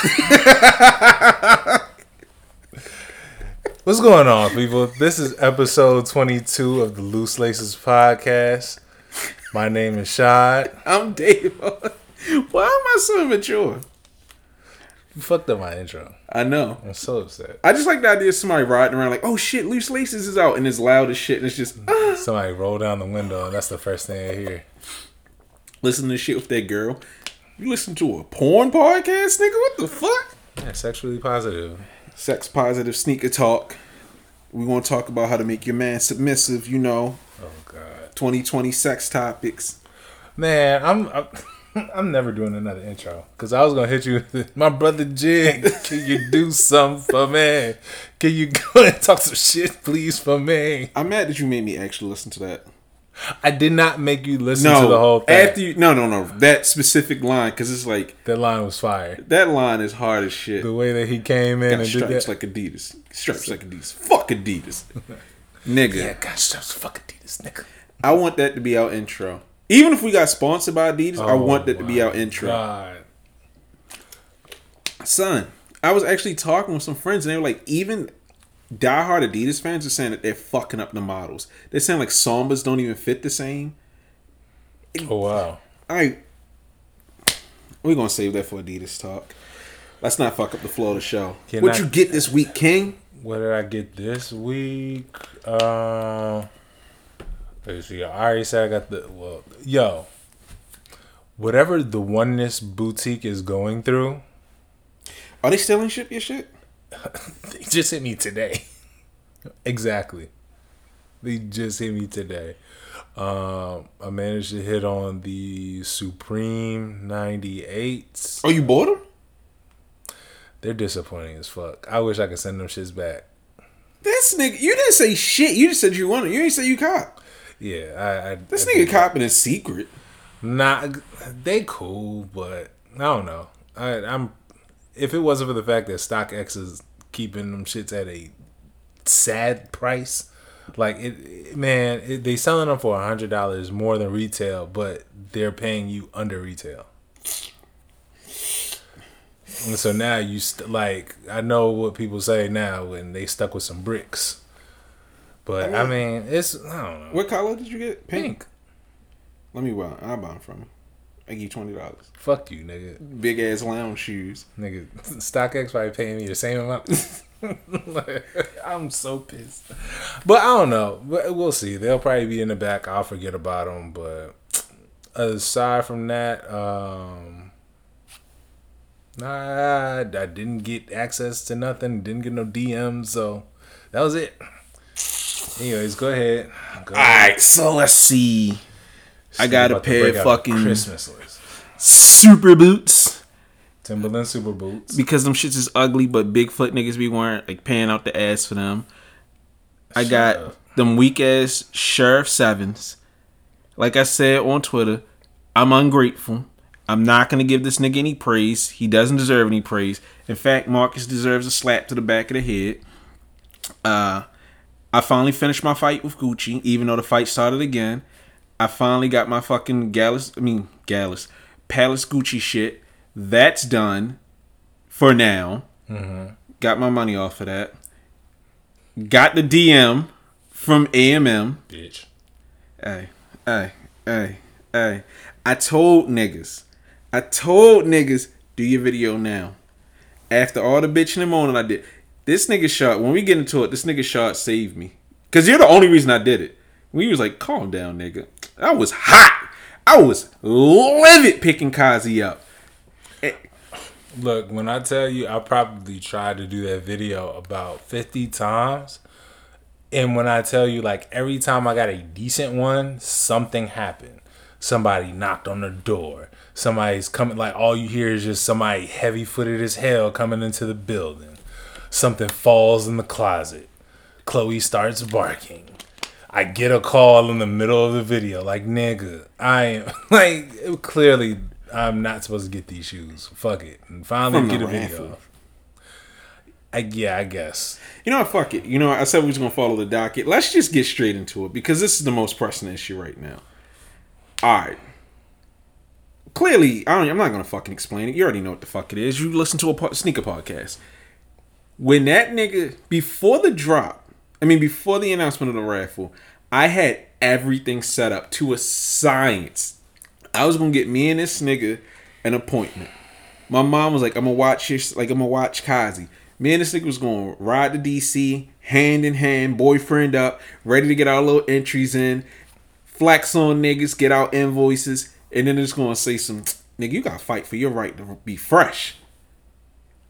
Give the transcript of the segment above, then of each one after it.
What's going on, people? This is episode 22 of the Loose Laces podcast. My name is Shad. I'm Dave. Why am I so immature? You fucked up my intro. I know. I'm so upset. I just like the idea of somebody riding around like, oh shit, loose laces is out, and it's loud as shit, and it's just ah. Somebody roll down the window, and that's the first thing I hear. listen to shit with that girl. You listen to a porn podcast, nigga? What the fuck? Yeah, sexually positive. Sex positive sneaker talk. We want to talk about how to make your man submissive. You know, Oh God, 2020 sex topics. man, I'm I'm, I'm never doing another intro because I was gonna hit you. with My brother Jig, can you do something for me? Can you go and talk some shit, please, for me? I'm mad that you made me actually listen to that. I did not make you listen No, to the whole thing. after you, no, no, no, that specific line because it's like that line was fire. that line is hard as shit. The way that he came in Got and did stripes like Adidas. Stripes like Adidas. Fuck Adidas. Nigga. yeah, God, straps fuck Adidas, nigga. I want that to be our intro. Even if we got sponsored by Adidas, I oh want that to be Oh our intro. God. Son, I was actually talking with some friends and they were like, even diehard Adidas fans are saying that they're fucking up the models. They're saying like Sambas don't even fit the same. Oh wow. I we're gonna save that for Adidas talk. Let's not fuck up the flow of the show. Can what I- you get this week, King? What did I get this week? Uh, let's see. I already said I got the well. Yo, whatever the oneness boutique is going through, Are they still in ship your shit? they just hit me today. exactly. They just hit me today. Um, I managed to hit on the Supreme 98s. Oh, you bought them? They're disappointing as fuck. I wish I could send them shits back. This nigga, you didn't say shit. You just said you wanted. You didn't say you cop. Yeah, I. I This I nigga did- copping in secret. Nah, they cool, but I don't know. I, I'm if it wasn't for the fact that StockX is keeping them shits at a sad price, like it, man, it, they selling them for a hundred dollars more than retail, but they're paying you under retail. And so now you st- like I know what people say now when they stuck with some bricks, but I mean it's I don't know What color did you get? Pink. pink. Let me buy. I'll buy them from you. I give you twenty dollars. Fuck you, nigga. Big ass lounge shoes. Nigga, StockX probably paying me the same amount. I'm so pissed. But I don't know. But We'll see. They'll probably be in the back. I'll forget about them. But aside from that, um, nah, I didn't get access to nothing. Didn't get no DMs. So that was it. Anyways, go ahead. Go All right, so let's see. I got a pair of fucking Christmas list. Super boots Timberland super boots. because them shits is ugly, but Bigfoot niggas be wearing like paying out the ass for them. I Shut got up. them weak ass Sheriff Sevens. Like I said on Twitter, I'm ungrateful. I'm not gonna give this nigga any praise. He doesn't deserve any praise. In fact, Marcus deserves a slap to the back of the head. Uh, I finally finished my fight with Gucci, even though the fight started again. I finally got my fucking Gallus, I mean Gallus, Palace Gucci shit. That's done for now. Mm-hmm. Got my money off of that. Got the DM from AMM. Bitch. Hey, hey, hey, hey. I told niggas. I told niggas, do your video now. After all the bitching and moaning I did. This nigga shot, when we get into it, this nigga shot saved me. Because you're the only reason I did it. We was like, calm down, nigga. I was hot. I was livid picking Kazi up. Eh. Look, when I tell you, I probably tried to do that video about 50 times. And when I tell you, like, every time I got a decent one, something happened. Somebody knocked on the door. Somebody's coming, like, all you hear is just somebody heavy footed as hell coming into the building. Something falls in the closet. Chloe starts barking. I get a call in the middle of the video, like, nigga, I am, like, clearly, I'm not supposed to get these shoes. Fuck it. And finally From get a video. I, yeah, I guess. You know what? Fuck it. You know, I said we was gonna follow the docket. Let's just get straight into it because this is the most pressing issue right now. All right. clearly, I don't, I'm not gonna fucking explain it. You already know what the fuck it is. You listen to a po- sneaker podcast. When that nigga before the drop, I mean before the announcement of the raffle, I had everything set up to a science. I was gonna get me and this nigga an appointment. My mom was like, "I'm gonna watch this, like I'm gonna watch Kazi." Me and this nigga was gonna ride to DC, hand in hand, boyfriend up, ready to get our little entries in, flex on niggas, get out invoices, and then it's gonna say some nigga, you gotta fight for your right to be fresh.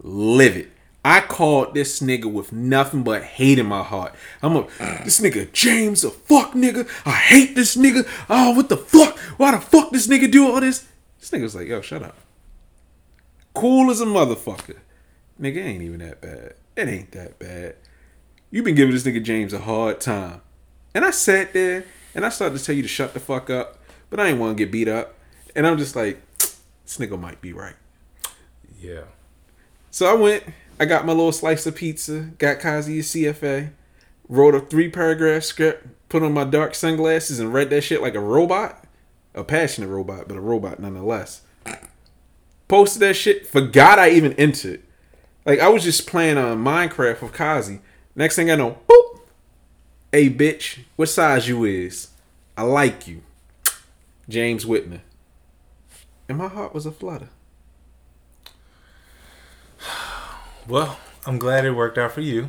Live it. I called this nigga with nothing but hate in my heart. I'm a this nigga James a fuck nigga. I hate this nigga. Oh, what the fuck? Why the fuck this nigga do all this? This nigga was like, yo, shut up. Cool as a motherfucker. Nigga ain't even that bad. It ain't that bad. You've been giving this nigga James a hard time. And I sat there and I started to tell you to shut the fuck up, but I ain't want to get beat up. And I'm just like, this nigga might be right. Yeah. So I went, I got my little slice of pizza, got Kazi a CFA, wrote a three paragraph script, put on my dark sunglasses, and read that shit like a robot. A passionate robot, but a robot nonetheless. Posted that shit, forgot I even entered. Like I was just playing on Minecraft with Kazi. Next thing I know, boop. Hey bitch, what size you is? I like you. James Whitner. And my heart was a flutter. Well, I'm glad it worked out for you.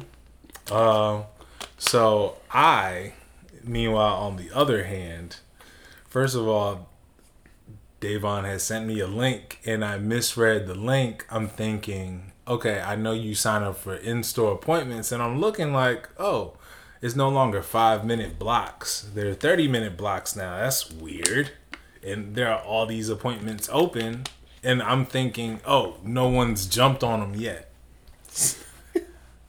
Um, so I, meanwhile, on the other hand, first of all, Davon has sent me a link and I misread the link. I'm thinking, okay, I know you sign up for in-store appointments, and I'm looking like, oh, it's no longer five minute blocks. They're 30 minute blocks now. That's weird. And there are all these appointments open, and I'm thinking, oh, no one's jumped on them yet.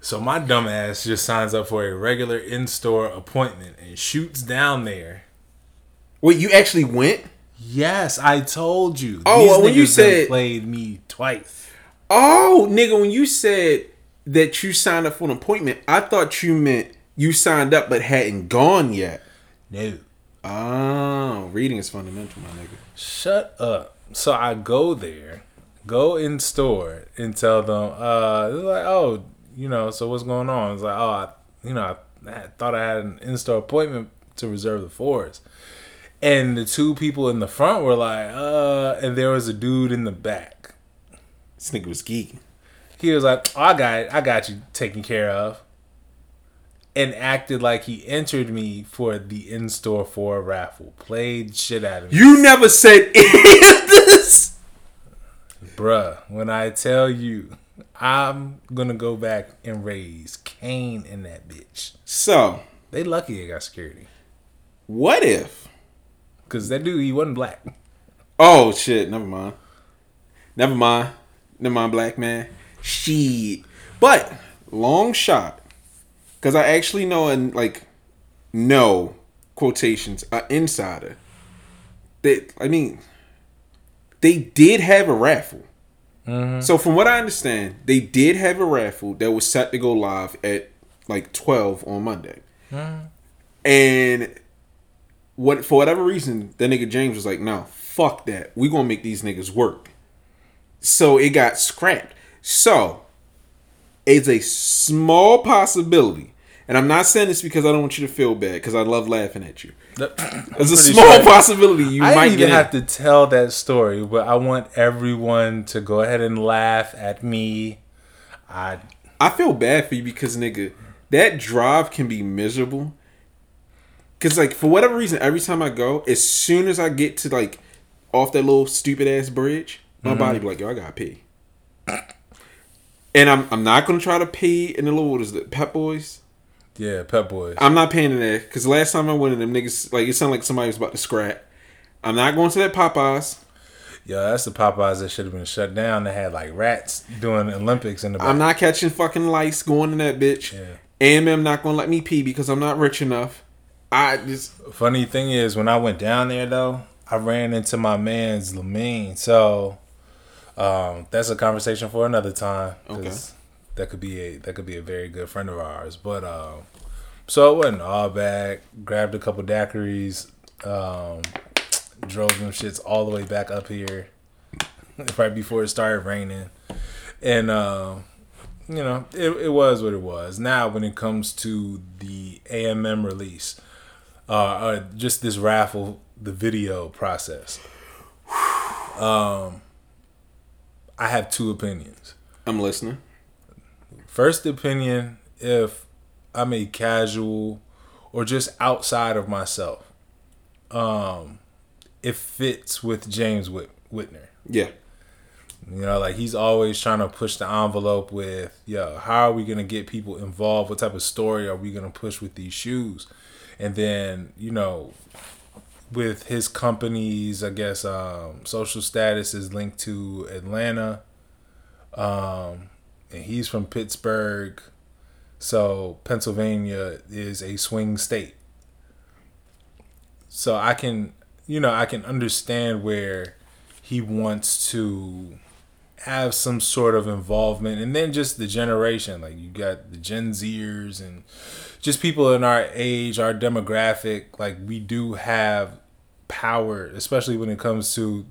So my dumbass just signs up for a regular in-store appointment and shoots down there. Wait, you actually went? Yes, I told you. Oh, These well, when you said- played me twice. Oh, nigga, when you said that you signed up for an appointment, I thought you meant you signed up but hadn't gone yet. No, Oh, reading is fundamental, my nigga. shut up. So I go there, go in store, and tell them, uh, they're like, oh, you know, so what's going on? It's like, oh, I, you know, I, I thought I had an in-store appointment to reserve the fours. And the two people in the front were like, uh, and there was a dude in the back. This nigga was geeking. He was like, oh, I got it. I got you taken care of. And acted like he entered me for the in store for a raffle. Played shit out of me. You never said this. Bruh, when I tell you, I'm gonna go back and raise Kane in that bitch. So, They lucky I got security. what if? Cause that dude, he wasn't black. Oh shit, never mind. Never mind. Never mind, black man. Shit. But long shot. Cause I actually know and like no quotations, an insider. That I mean they did have a raffle. Uh-huh. So from what I understand, they did have a raffle that was set to go live at like twelve on Monday. Uh-huh. And what for whatever reason, that nigga James was like, "No, fuck that. We gonna make these niggas work." So it got scrapped. So it's a small possibility, and I'm not saying this because I don't want you to feel bad because I love laughing at you. There's a small possibility you I might even have to tell that story, but I want everyone to go ahead and laugh at me. I I feel bad for you because nigga, that drive can be miserable. Cause like for whatever reason, every time I go, as soon as I get to like off that little stupid ass bridge, my mm-hmm. body be like, yo, I gotta pee. And I'm I'm not gonna try to pee in the little what is it, Pep Boys. Yeah, Pep Boys. I'm not paying in there because last time I went in them niggas like it sounded like somebody was about to scrap. I'm not going to that Popeyes. Yo, that's the Popeyes that should have been shut down. They had like rats doing Olympics in the back. I'm not catching fucking lice going in that bitch. Yeah. AMM not gonna let me pee because I'm not rich enough. I just Funny thing is, when I went down there though, I ran into my man's Lamine. So um, that's a conversation for another time. Okay. That could be a that could be a very good friend of ours. But um, so it wasn't all bad. Grabbed a couple daiquiris, um, drove them shits all the way back up here. right before it started raining, and uh, you know it, it was what it was. Now when it comes to the AMM release, uh, uh just this raffle, the video process. Um, I have two opinions. I'm listening. First opinion, if I'm a casual or just outside of myself, um, it fits with James Whit- Whitner. Yeah. You know, like he's always trying to push the envelope with, yo, how are we gonna get people involved? What type of story are we gonna push with these shoes? And then, you know, with his company's, I guess, um, social status is linked to Atlanta. Um, and he's from Pittsburgh. So Pennsylvania is a swing state. So I can, you know, I can understand where he wants to have some sort of involvement and then just the generation like you got the gen zers and just people in our age our demographic like we do have power especially when it comes to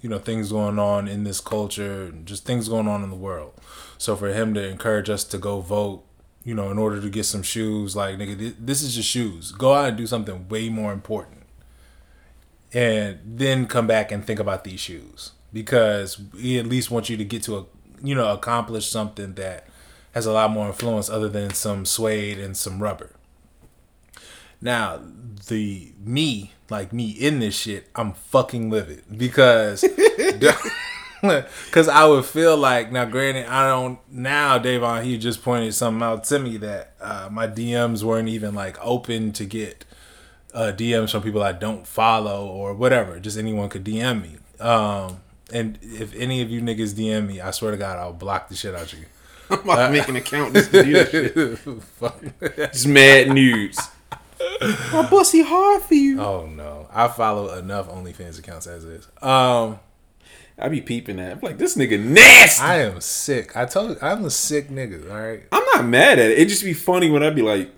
you know things going on in this culture just things going on in the world. So for him to encourage us to go vote you know in order to get some shoes like nigga this is just shoes. Go out and do something way more important. And then come back and think about these shoes. Because he at least wants you to get to a you know accomplish something that has a lot more influence other than some suede and some rubber. Now, the me, like me in this shit, I'm fucking livid because because I would feel like now, granted, I don't now. Davon, he just pointed something out to me that uh, my DMs weren't even like open to get uh, DMs from people I don't follow or whatever. Just anyone could DM me. Um, and if any of you niggas DM me, I swear to God, I'll block the shit out of you. I'm about to make an account just to do that shit. Just mad news. My pussy hard for you. Oh no, I follow enough OnlyFans accounts as is. Um, I be peeping at. I'm like, this nigga nasty. I am sick. I told you, I'm a sick nigga. All right. I'm not mad at it. It just be funny when I be like,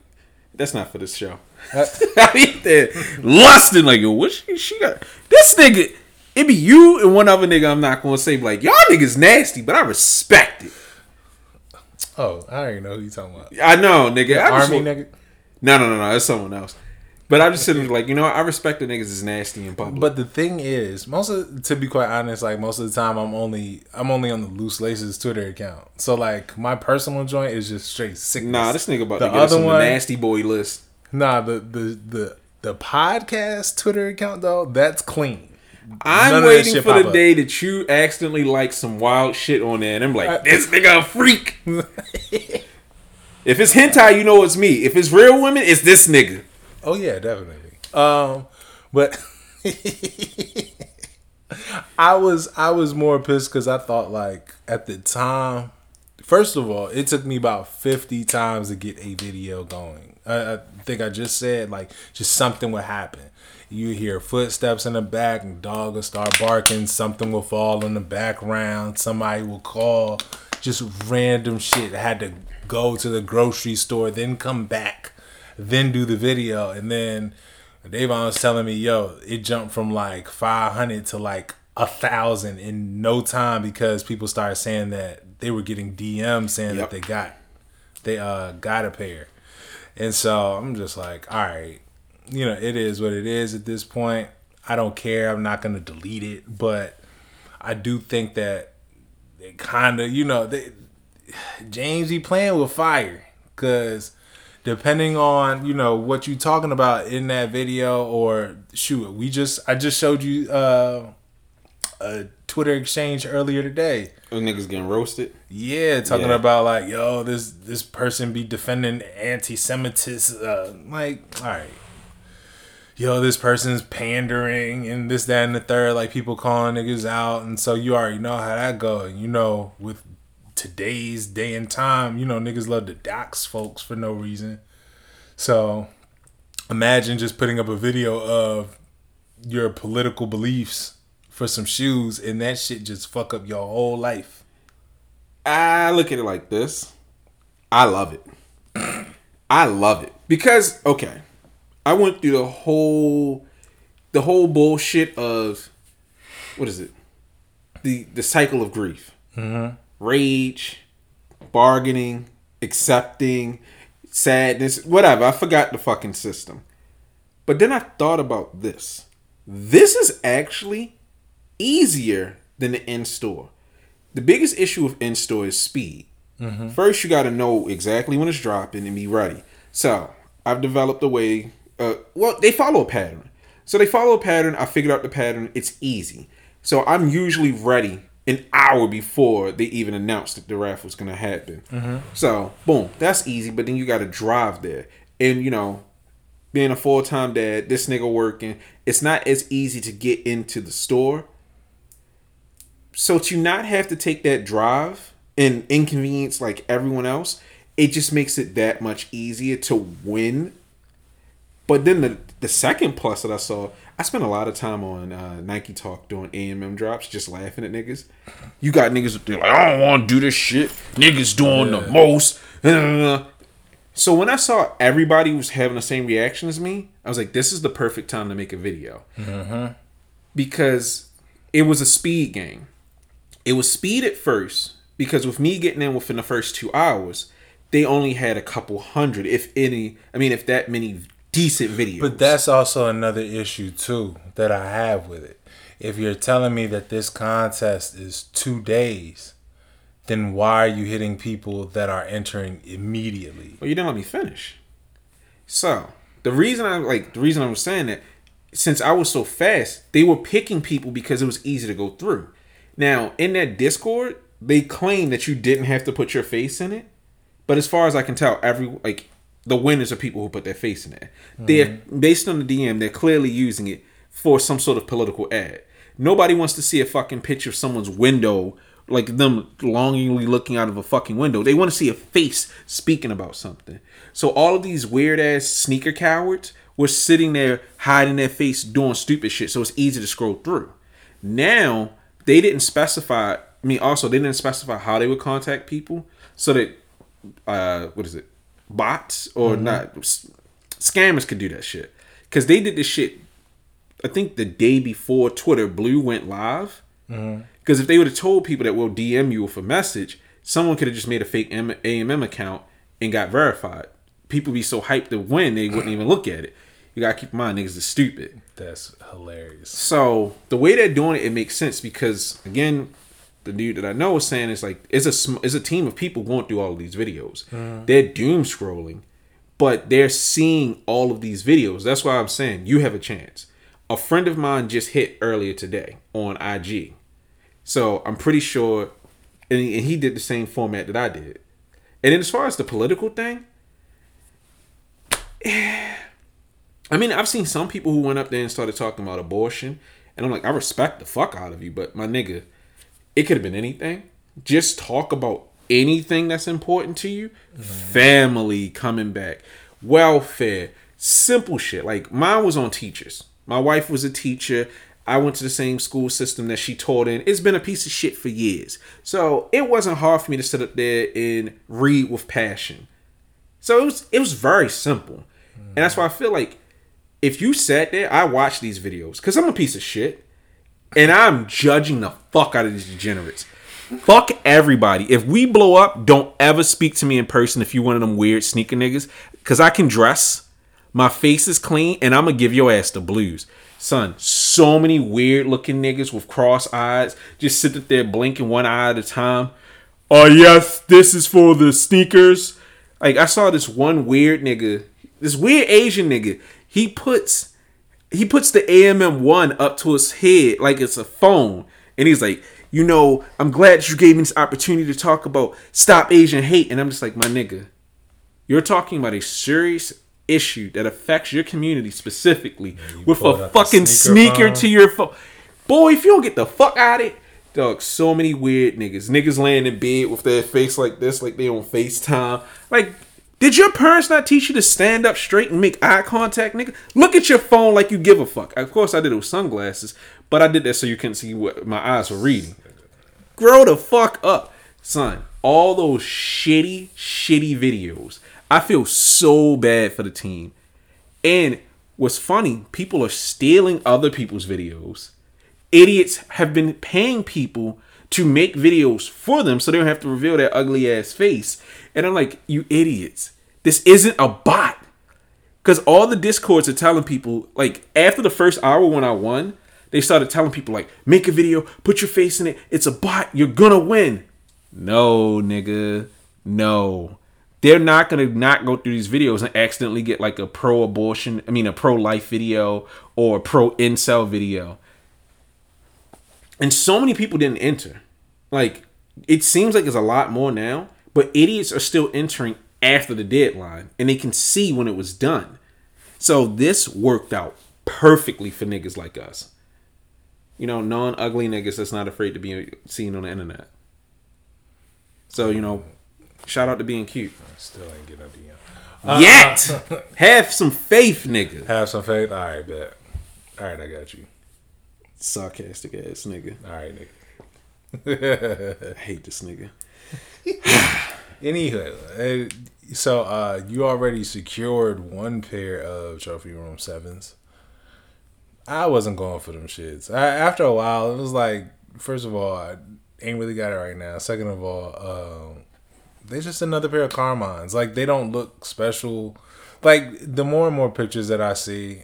that's not for this show. I be there lusting like, yo, what she, she got? This nigga, it be you and one other nigga. I'm not gonna say like y'all niggas nasty, but I respect it. Oh, I already know who you talking about. I know, nigga. I Army wa- nigga. No, no, no, no. It's someone else. But I'm just sitting there like, you know, what? I respect the niggas is nasty in public. But the thing is, most of to be quite honest, like most of the time, I'm only I'm only on the loose laces Twitter account. So like my personal joint is just straight sickness. nah, this nigga about the to get us on one, the nasty boy list. Nah, the the the the podcast Twitter account though, that's clean. I'm None waiting for the up. day that you accidentally like some wild shit on there, and I'm like, this nigga a freak. if it's hentai, you know it's me. If it's real women, it's this nigga. Oh yeah, definitely. Um, but I was I was more pissed because I thought like at the time, first of all, it took me about fifty times to get a video going. I, I think I just said like just something would happen. You hear footsteps in the back, and dog will start barking. Something will fall in the background. Somebody will call. Just random shit. I had to go to the grocery store, then come back, then do the video, and then Davon was telling me, yo, it jumped from like 500 to like a thousand in no time because people started saying that they were getting DMs saying Yep. that they got they uh got a pair. And so I'm just like, all right, you know, it is what it is at this point. I don't care. I'm not gonna delete it, but I do think that it kind of, you know, they, James he playing with fire because depending on you know what you talking about in that video or shoot, we just I just showed you uh, a Twitter exchange earlier today. Those niggas getting roasted. Yeah, talking Yeah. about like, yo, this this person be defending anti-Semitism. Uh, like, all right, yo, this person's pandering and this, that, and the third. Like people calling niggas out, and so you already know how that go. And you know, with today's day and time, you know, niggas love to dox folks for no reason. So imagine just putting up a video of your political beliefs for some shoes, and that shit just fuck up your whole life. I look at it like this. I love it. I love it because okay, I went through the whole, the whole bullshit of, what is it? the the cycle of grief, mm-hmm. Rage, bargaining, accepting, sadness, whatever. I forgot the fucking system. But then I thought about this. This is actually easier than the in store. The biggest issue with in store is speed. First, you got to know exactly when it's dropping and be ready. So, I've developed a way. Uh, well, they follow a pattern. So they follow a pattern. I figured out the pattern. It's easy. So I'm usually ready an hour before they even announced that the raffle was gonna happen. Mm-hmm. So boom, that's easy. But then you got to drive there, and you know, being a full time dad, this nigga working, it's not as easy to get into the store. So to not have to take that drive and inconvenience like everyone else, it just makes it that much easier to win. But then the the second plus that I saw, I spent a lot of time on uh, Nike Talk doing AMM drops, just laughing at niggas. You got niggas up there like, I don't want to do this shit. Niggas doing the most. So when I saw everybody was having the same reaction as me, I was like, this is the perfect time to make a video. Because it was a speed game. It was speed at first, because with me getting in within the first two hours, they only had a couple hundred, if any, I mean, if that many decent videos. But that's also another issue too that I have with it. If you're telling me that this contest is two days, then why are you hitting people that are entering immediately? Well, you didn't let me finish. So the reason I like the reason I was saying that, since I was so fast, they were picking people because it was easy to go through. Now in that Discord, they claim that you didn't have to put your face in it, but as far as I can tell, every like the winners are people who put their face in it. They're based on the DM. They're clearly using it for some sort of political ad. Nobody wants to see a fucking picture of someone's window, like them longingly looking out of a fucking window. They want to see a face speaking about something. So all of these weird ass sneaker cowards were sitting there hiding their face doing stupid shit. So it's easy to scroll through. Now they didn't specify. I mean, also they didn't specify how they would contact people, so that uh, what is it, bots or mm-hmm. not scammers could do that shit because they did this shit. I think the day before Twitter Blue went live. Mm-hmm. Because if they would have told people that we'll DM you with a message, someone could have just made a fake M- AMM account and got verified. People be so hyped to win they wouldn't even look at it. You gotta keep in mind niggas is stupid. That's hilarious. So the way they're doing it, it makes sense because again, the dude that I know is saying is like it's a sm- it's a team of people going through all of these videos. Uh-huh. They're doom scrolling, but they're seeing all of these videos. That's why I'm saying you have a chance. A friend of mine just hit earlier today on IG, so I'm pretty sure, and he, and he did the same format that I did. And then as far as the political thing, I mean, I've seen some people who went up there and started talking about abortion, and I'm like, I respect the fuck out of you, but my nigga, it could have been anything. Just talk about anything that's important to you. Family coming back, welfare, simple shit. Like mine was on teachers. My wife was a teacher. I went to the same school system that she taught in. It's been a piece of shit for years. So it wasn't hard for me to sit up there and read with passion. So it was it was very simple. And that's why I feel like if you sat there, I watch these videos because I'm a piece of shit, and I'm judging the fuck out of these degenerates. Fuck everybody. If we blow up, don't ever speak to me in person if you one of them weird sneaker niggas. Cause I can dress, my face is clean, and I'm gonna give your ass the blues. Son, so many weird looking niggas with cross eyes just sitting there blinking one eye at a time. Oh yes, this is for the sneakers. Like I saw this one weird nigga, this weird Asian nigga. He puts he puts the AMM one up to his head like it's a phone, and he's like, you know, I'm glad you gave me this opportunity to talk about stop Asian hate, and I'm just like, my nigga, you're talking about a serious issue that affects your community specifically with a fucking sneaker sneaker to your phone. Boy, if you don't get the fuck out of it, dog, so many weird niggas. Niggas laying in bed with their face like this, like they on FaceTime. Like, did your parents not teach you to stand up straight and make eye contact, nigga? Look at your phone like you give a fuck. Of course, I did it with sunglasses, but I did that so you couldn't see what my eyes were reading. Grow the fuck up, son. All those shitty, shitty videos. I feel so bad for the team. And what's funny, people are stealing other people's videos idiots have been paying people to make videos for them so they don't have to reveal their ugly ass face. And I'm like, you idiots. This isn't a bot. Because all the discords are telling people, like, after the first hour when I won, they started telling people, like, make a video, put your face in it. It's a bot. You're gonna win. No, nigga. No. They're not gonna not go through these videos and accidentally get like a pro abortion, I mean a pro life video or a pro incel video. And so many people didn't enter. Like, it seems like there's a lot more now, but idiots are still entering after the deadline and they can see when it was done. So this worked out perfectly for niggas like us. You know, non ugly niggas that's not afraid to be seen on the internet. So, you know, shout out to being cute. I Still ain't getting a DM. Yet! Have some faith, nigga. Have some faith. All right, bet. All right, I got you. Sarcastic ass nigga. All right, nigga. I hate this nigga. Anywho, uh, so uh, you already secured one pair of trophy room sevens. I wasn't going for them shits. I, after a while, it was like, first of all, I ain't really got it right now. Second of all, um, they're just another pair of Carmines. Like they don't look special. Like the more and more pictures that I see,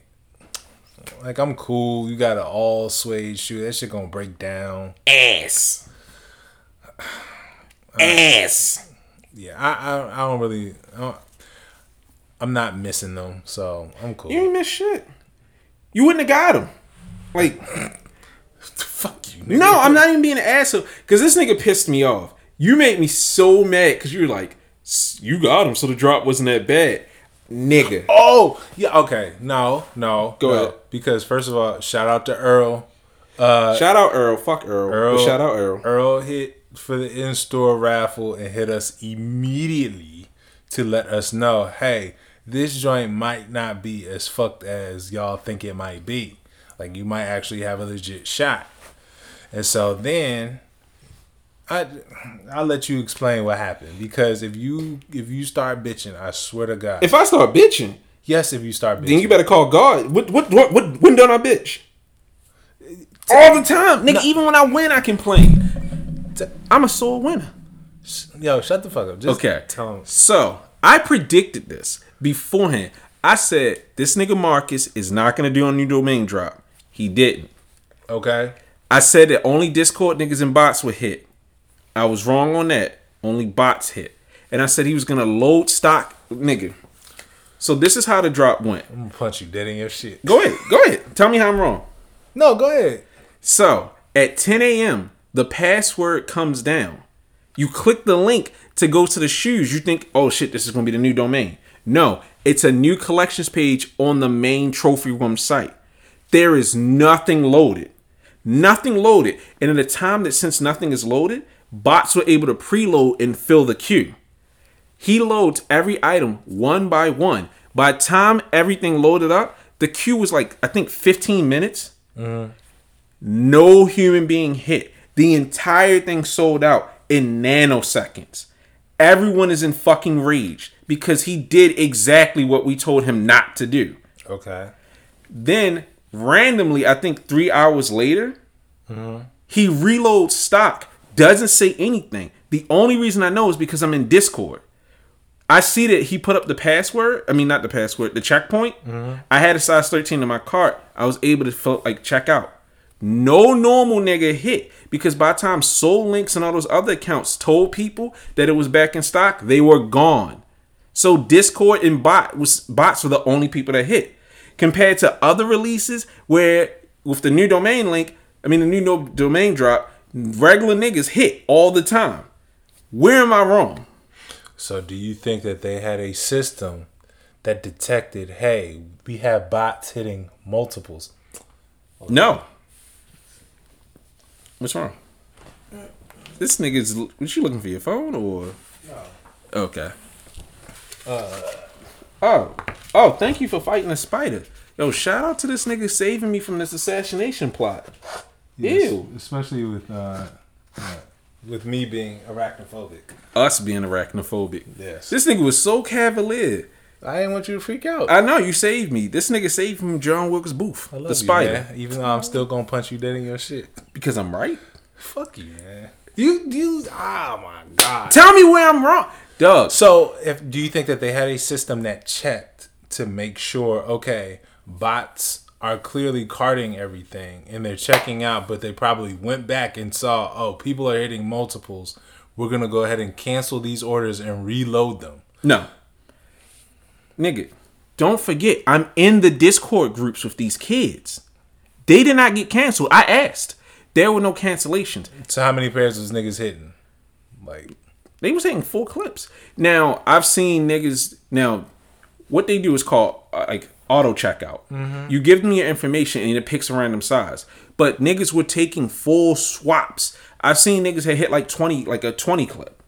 like I'm cool. You got an all suede shoe. That shit gonna break down. Ass. Uh, Ass. Yeah, I I, I don't really. I don't, I'm not missing them, so I'm cool. You ain't miss shit. You wouldn't have got them. Like, Fuck you. Nigga. no, I'm not even being an asshole. Because this nigga pissed me off. You made me so mad because you were like, "S- you got him, so the drop wasn't that bad. Nigga. Oh yeah. Okay. No. No. Go no. ahead. Because first of all, shout out to Earl. Uh, shout out Earl. Fuck Earl. Earl. Shout out Earl. Earl hit for the in-store raffle and hit us immediately to let us know, hey, this joint might not be as fucked as y'all think it might be. Like you might actually have a legit shot. And so then I I'll let you explain what happened because if you if you start bitching, I swear to God. If I start bitching, yes, if you start bitching. then you better call God. What what what, what when don't I bitch? All the time. Nigga, even when I win, I complain. I'm a sore winner. Yo, shut the fuck up. Just Okay. tell him. So I predicted this beforehand. I said this nigga Marcus is not gonna do a new domain drop. He didn't. Okay. I said that only Discord niggas and bots would hit. I was wrong on that. Only bots hit. And I said he was gonna load stock nigga. So this is how the drop went. I'm gonna punch you dead in your shit. Go ahead. Go ahead. Tell me how I'm wrong. No, go ahead. So at 10 a.m., the password comes down. You click the link to go to the shoes. You think, oh shit, this is gonna be the new domain. No, it's a new collections page on the main trophy room site. There is nothing loaded. Nothing loaded. And in a time that since nothing is loaded, bots were able to preload and fill the queue. He loads every item one by one. By the time everything loaded up, the queue was like, I think 15 minutes. Mm-hmm. No human being hit. The entire thing sold out in nanoseconds. Everyone is in fucking rage because he did exactly what we told him not to do. Okay. Then, randomly, I think three hours later, mm-hmm. he reloads stock, doesn't say anything. The only reason I know is because I'm in Discord. I see that he put up the password. I mean, not the password, the checkpoint. Mm-hmm. I had a size 13 in my cart. I was able to fill, like check out. No normal nigga hit because by the time Sole Links and all those other accounts told people that it was back in stock, they were gone. So Discord and bot was bots were the only people that hit. Compared to other releases where with the new domain link, I mean the new no- domain drop, regular niggas hit all the time. Where am I wrong? So, do you think that they had a system that detected, hey, we have bots hitting multiples? No. What's wrong? This nigga's. Was you looking for your phone or? No. Okay. Uh. Oh. Oh, thank you for fighting the spider. Yo, shout out to this nigga saving me from this assassination plot. Ew. Especially with uh, with me being arachnophobic. Us being arachnophobic. Yes. This nigga was so cavalier. I didn't want you to freak out. I know you saved me. This nigga saved me from John Wilkes Booth, I love the you, spider, man. Even though I'm still gonna punch you dead in your shit. because I'm right. Fuck you, man. You you oh my god. Tell me where I'm wrong, Doug. So, if do you think that they had a system that checked to make sure, okay, bots are clearly carting everything and they're checking out, but they probably went back and saw, oh, people are hitting multiples. We're gonna go ahead and cancel these orders and reload them. No, nigga, don't forget I'm in the Discord groups with these kids. They did not get canceled. I asked. There were no cancellations. So, how many pairs was niggas hitting? Like, They was hitting full clips. Now I've seen niggas. Now, what they do is called uh, like auto checkout. You give them your information and it picks a random size. But niggas were taking full swaps. I've seen niggas that hit like twenty, like a twenty clip.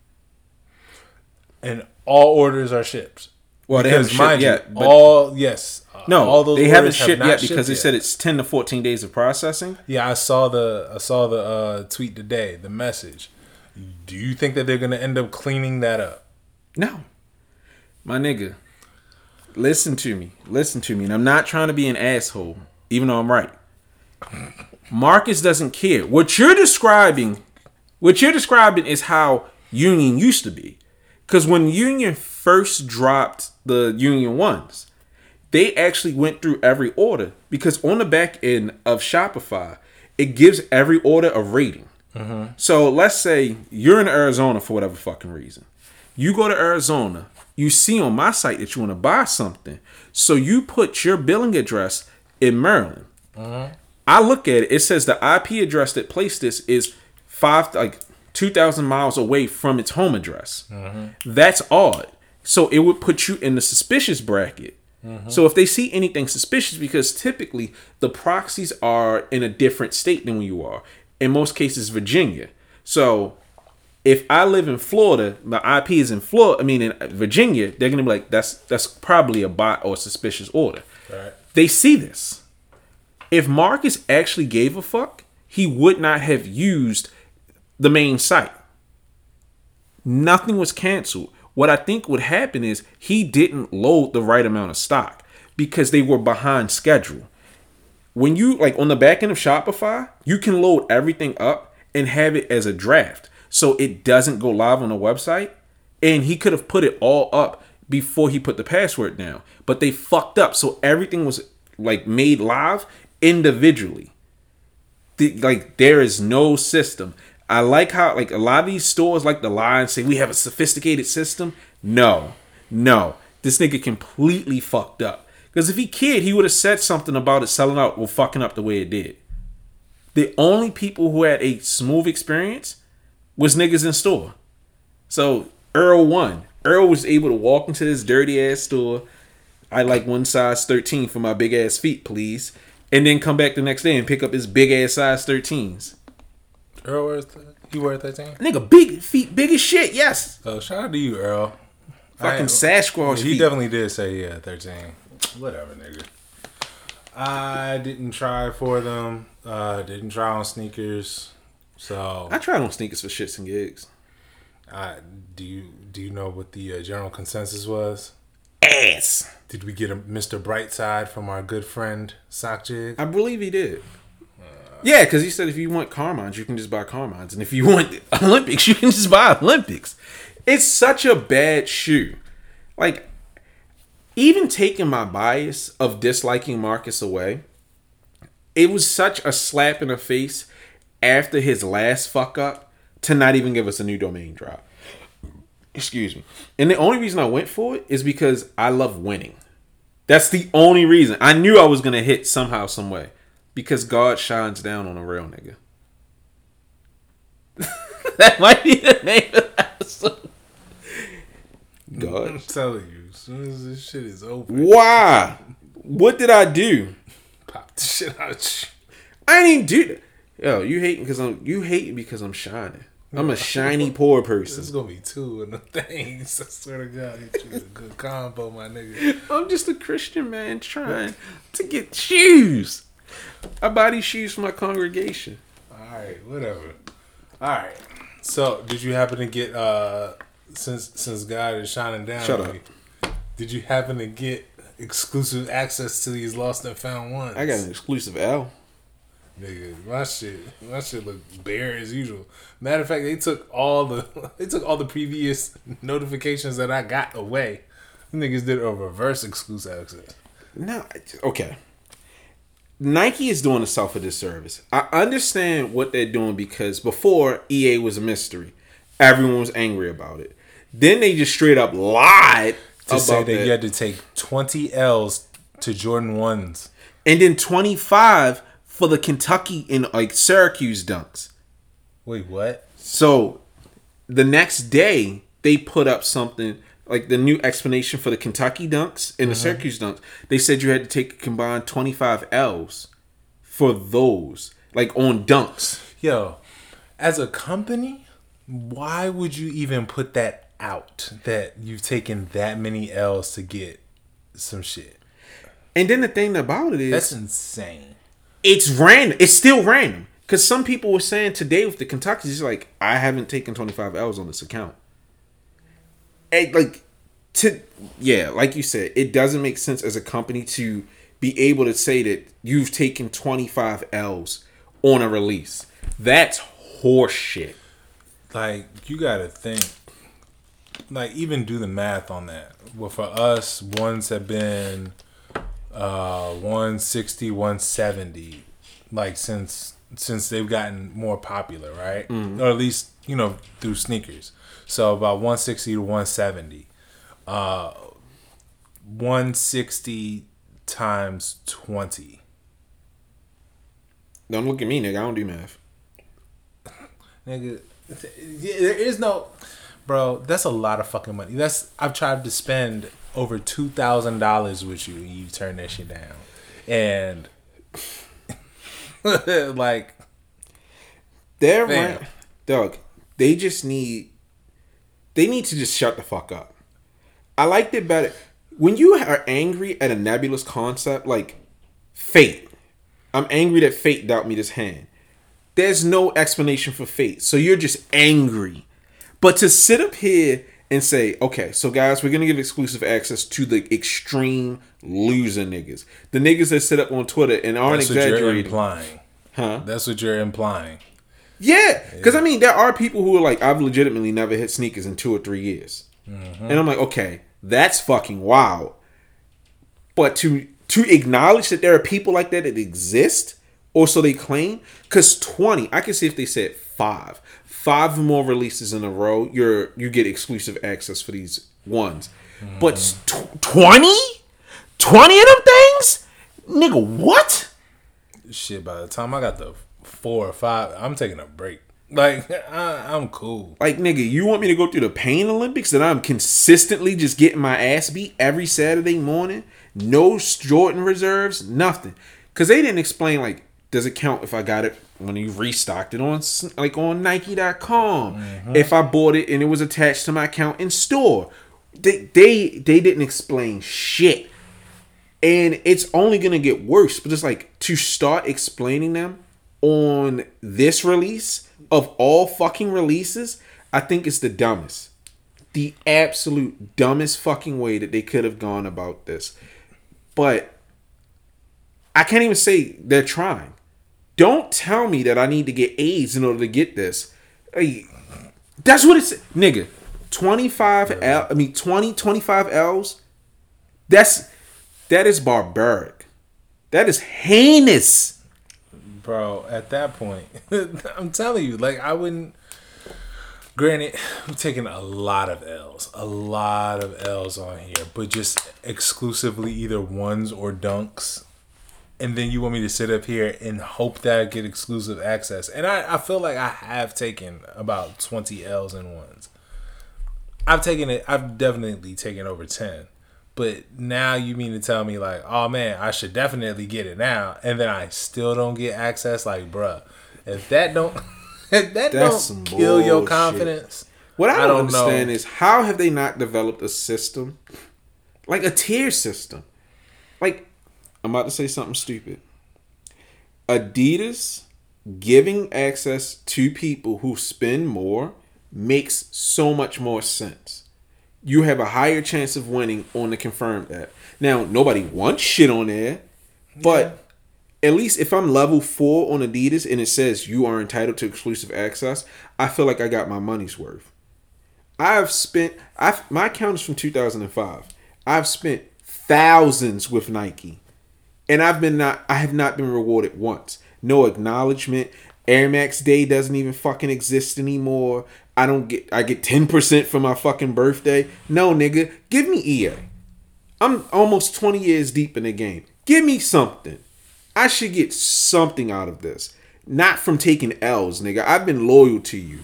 and all orders are shipped. Well, they haven't shipped yet, but- all yes, uh, No, all those they haven't have shipped not yet because shipped they said it's ten to fourteen days of processing. Yeah, I saw the I saw the uh, tweet today, the message. Do you think that they're gonna end up cleaning that up? No. My nigga, listen to me. Listen to me. And I'm not trying to be an asshole, even though I'm right. Marcus doesn't care. What you're describing, what you're describing is how Union used to be. Because when Union first dropped the Union ones, they actually went through every order. Because on the back end of Shopify, it gives every order a rating. Mm-hmm. So let's say you're in Arizona for whatever fucking reason. You go to Arizona, you see on my site that you want to buy something. So you put your billing address in Maryland. Mm-hmm. I look at it, it says the IP address that placed this is five like two thousand miles away from its home address. Mm-hmm. That's odd. So it would put you in the suspicious bracket. Mm-hmm. So if they see anything suspicious, because typically the proxies are in a different state than where you are. In most cases, Virginia. So if I live in Florida, my IP is in Florida. I mean, in Virginia, they're gonna be like, that's that's probably a bot or a suspicious order. Right. They see this. If Marcus actually gave a fuck, he would not have used the main site. Nothing was canceled. What I think would happen is he didn't load the right amount of stock because they were behind schedule. When you like on the back end of Shopify, you can load everything up and have it as a draft so it doesn't go live on the website. And he could have put it all up before he put the password down, but they fucked up. So everything was like made live individually the, like there is no system. I like how like a lot of these stores like the lie and say we have a sophisticated system. No, no, this nigga completely fucked up. Because if he cared, he would have said something about it selling out or fucking up the way it did. The only people who had a smooth experience was niggas in store. So Earl won. Earl was able to walk into this dirty ass store. I like one size 13 for my big ass feet, please. And then come back the next day and pick up his big ass size 13s. Earl wears he wear thirteen. Nigga, big feet, big as shit, yes. Oh, shout out to you, Earl. Fucking Sasquatch He feet. definitely did say yeah, thirteen. Whatever, nigga. I didn't try for them. Uh, didn't try on sneakers. So, I tried on sneakers for shits and gigs. I do you do you know what the uh, general consensus was? Ass. Did we get a Mr. Brightside from our good friend Sock Jig? I believe he did. Yeah, because he said if you want Carmines, you can just buy Carmines. And if you want Olympics, you can just buy Olympics. It's such a bad shoe. Like, even taking my bias of disliking Marcus away, it was such a slap in the face after his last fuck up to not even give us a new domain drop. Excuse me. And the only reason I went for it is because I love winning. That's the only reason. I knew I was gonna hit somehow, some way. Because God shines down on a real nigga. that might be the name of the episode. God. I'm telling you, as soon as this shit is over, Why? What did I do? pop the shit out. you. I didn't even do that. Yo, you hating because I'm you hating because I'm shining. I'm a shiny poor person. It's gonna be two of the things. I swear to God, it's a good combo, my nigga. I'm just a Christian man trying to get shoes. I buy these shoes for my congregation. All right, whatever. All right. So, did you happen to get uh since since God is shining down? Shut on up. you, Did you happen to get exclusive access to these lost and found ones? I got an exclusive L. Nigga, my shit, my shit look bare as usual. Matter of fact, they took all the they took all the previous notifications that I got away. Niggas did a reverse exclusive access. No, okay. Nike is doing itself a disservice. I understand what they're doing because before EA was a mystery, everyone was angry about it. Then they just straight up lied To about say that that. you had to take twenty L's to Jordan ones. and then 25 for the Kentucky and like Syracuse dunks. Wait, what? So the next day they put up something like the new explanation for the Kentucky dunks and the uh-huh. Syracuse dunks. They said you had to take a combined 25 L's for those, like on dunks. Yo, as a company, why would you even put that out that you've taken that many L's to get some shit? And then the thing about it is That's insane. It's random. It's still random. Because some people were saying today with the Kentucky, it's like, I haven't taken 25 L's on this account. And like, to, yeah, like you said, it doesn't make sense as a company to be able to say that you've taken 25 L's on a release. That's horseshit. Like you gotta think. Like even do the math on that. Well, for us, ones have been uh 160, 170, like since since they've gotten more popular, right? Or at least you know through sneakers. So about 160 to 170. Uh, 160 times 20. Don't look at me, nigga. I don't do math. Nigga, there is no, bro. That's a lot of fucking money. That's I've tried to spend over two thousand dollars with you, and you turn that shit down, and like, They're Fam. right. Doug, they just need they need to just shut the fuck up. I liked it better. When you are angry at a nebulous concept like fate, I'm angry that fate dealt me this hand. There's no explanation for fate. So you're just angry. But to sit up here and say, okay, so guys, we're gonna give exclusive access to the extreme loser niggas. The niggas that sit up on Twitter and aren't that's what you're exaggerating. implying. Huh? That's what you're implying. Yeah, because I mean, there are people who are like, I've legitimately never hit sneakers in two or three years, mm-hmm. and I'm like, okay, that's fucking wild. But to to acknowledge that there are people like that that exist, or so they claim, because twenty, I can see if they said five, five more releases in a row, you're you get exclusive access for these ones, but tw- 20? 20 of them things, nigga, what? Shit, by the time I got the four or five, I'm taking a break. Like I, I'm cool. Like nigga, you want me to go through the pain Olympics that I'm consistently just getting my ass beat every Saturday morning? No Jordan reserves, nothing. Cause they didn't explain like, does it count if I got it when you restocked it on like on Nike.com? Mm-hmm. If I bought it and it was attached to my account in store, they they they didn't explain shit, and it's only gonna get worse. But it's like to start explaining them on this release of all fucking releases, I think it's the dumbest. The absolute dumbest fucking way that they could have gone about this. But I can't even say they're trying. Don't tell me that I need to get AIDS in order to get this. Hey, that's what it's nigga. 25 L I mean 20 25 L's. That's that is barbaric. That is heinous. bro at that point i'm telling you like i wouldn't granted i'm taking a lot of l's a lot of l's on here but just exclusively either ones or dunks and then you want me to sit up here and hope that i get exclusive access and i, I feel like i have taken about 20 l's and ones i've taken it i've definitely taken over 10 but now you mean to tell me like, oh man, I should definitely get it now, and then I still don't get access? Like, bruh, if that don't, if that That's don't kill your confidence, What I don't, I don't understand know. is how have they not developed a system, like a tier system? Like, I'm about to say something stupid. Adidas giving access to people who spend more makes so much more sense. you have a higher chance of winning on the confirmed app. Now, nobody wants shit on there, but at least if I'm level four on Adidas and it says you are entitled to exclusive access, I feel like I got my money's worth. I've spent I've my account is from 2005. I've spent thousands with Nike. And I've been not I have not been rewarded once. No acknowledgement. Air Max Day doesn't even fucking exist anymore. I don't get I get 10% for my fucking birthday. No nigga, give me EA. I'm almost 20 years deep in the game. Give me something. I should get something out of this. Not from taking L's, nigga. I've been loyal to you.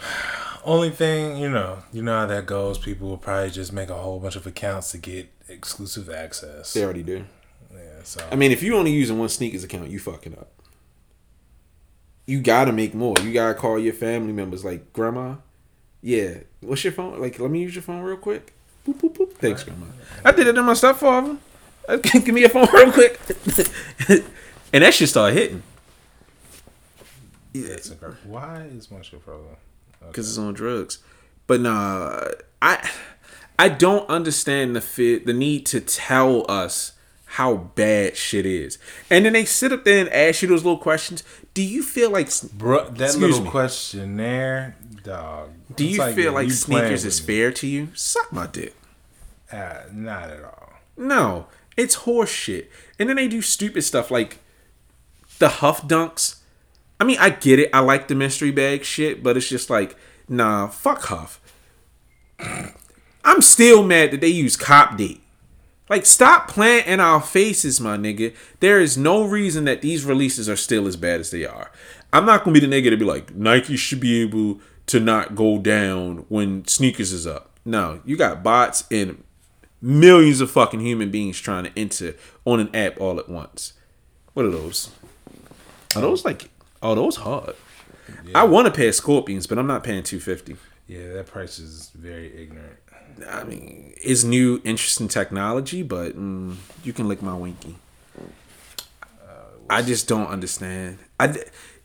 Only thing, you know, you know how that goes. People will probably just make a whole bunch of accounts to get exclusive access. They already do. Yeah, so I mean, if you only using one sneakers account, you fucking up. You gotta make more. You gotta call your family members like grandma. Yeah, what's your phone? Like, let me use your phone real quick. Boop boop boop. Thanks, grandma. I did it in my stepfather. Give me your phone real quick. and that shit started hitting incredible. Why is my shit frozen? because it's on drugs. But nah, I I don't understand the fit, the need to tell us how bad shit is, and then they sit up there and ask you those little questions. Do you feel like Bro, that little me. questionnaire, dog. Do you feel like you sneakers is fair to you? Suck my dick. Uh, not at all. No, it's horse shit. And then they do stupid stuff like the Huff Dunks. I mean, I get it. I like the mystery bag shit, but it's just like, nah, fuck Huff. I'm still mad that they use cop date. Like, stop playing in our faces, my nigga. There is no reason that these releases are still as bad as they are. I'm not gonna be the nigga to be like, Nike should be able to not go down when sneakers is up. No, you got bots and millions of fucking human beings trying to enter on an app all at once. What are those? Are those like? are those hard. I want to pay Scorpions, but I'm not paying two fifty. Yeah, that price is very ignorant. I mean, it's new, interesting technology, but mm, you can lick my winky. I just don't understand. I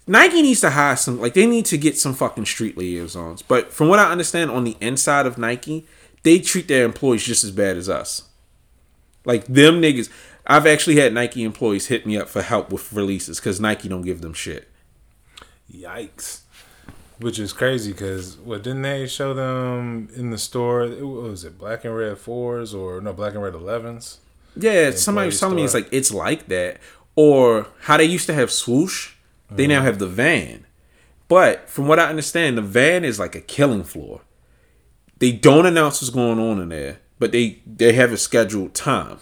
Nike needs to hire some, like they need to get some fucking street liaisons. But from what I understand, on the inside of Nike, they treat their employees just as bad as us. Like them niggas. I've actually had Nike employees hit me up for help with releases because Nike don't give them shit. Yikes. Which is crazy because what didn't they show them in the store? It, what was it black and red fours or no black and red elevens? Yeah, somebody was telling me it's like it's like that. Or how they used to have swoosh, they now mm-hmm. have the van. But from what I understand, the van is like a killing floor. They don't announce what's going on in there, but they they have a scheduled time.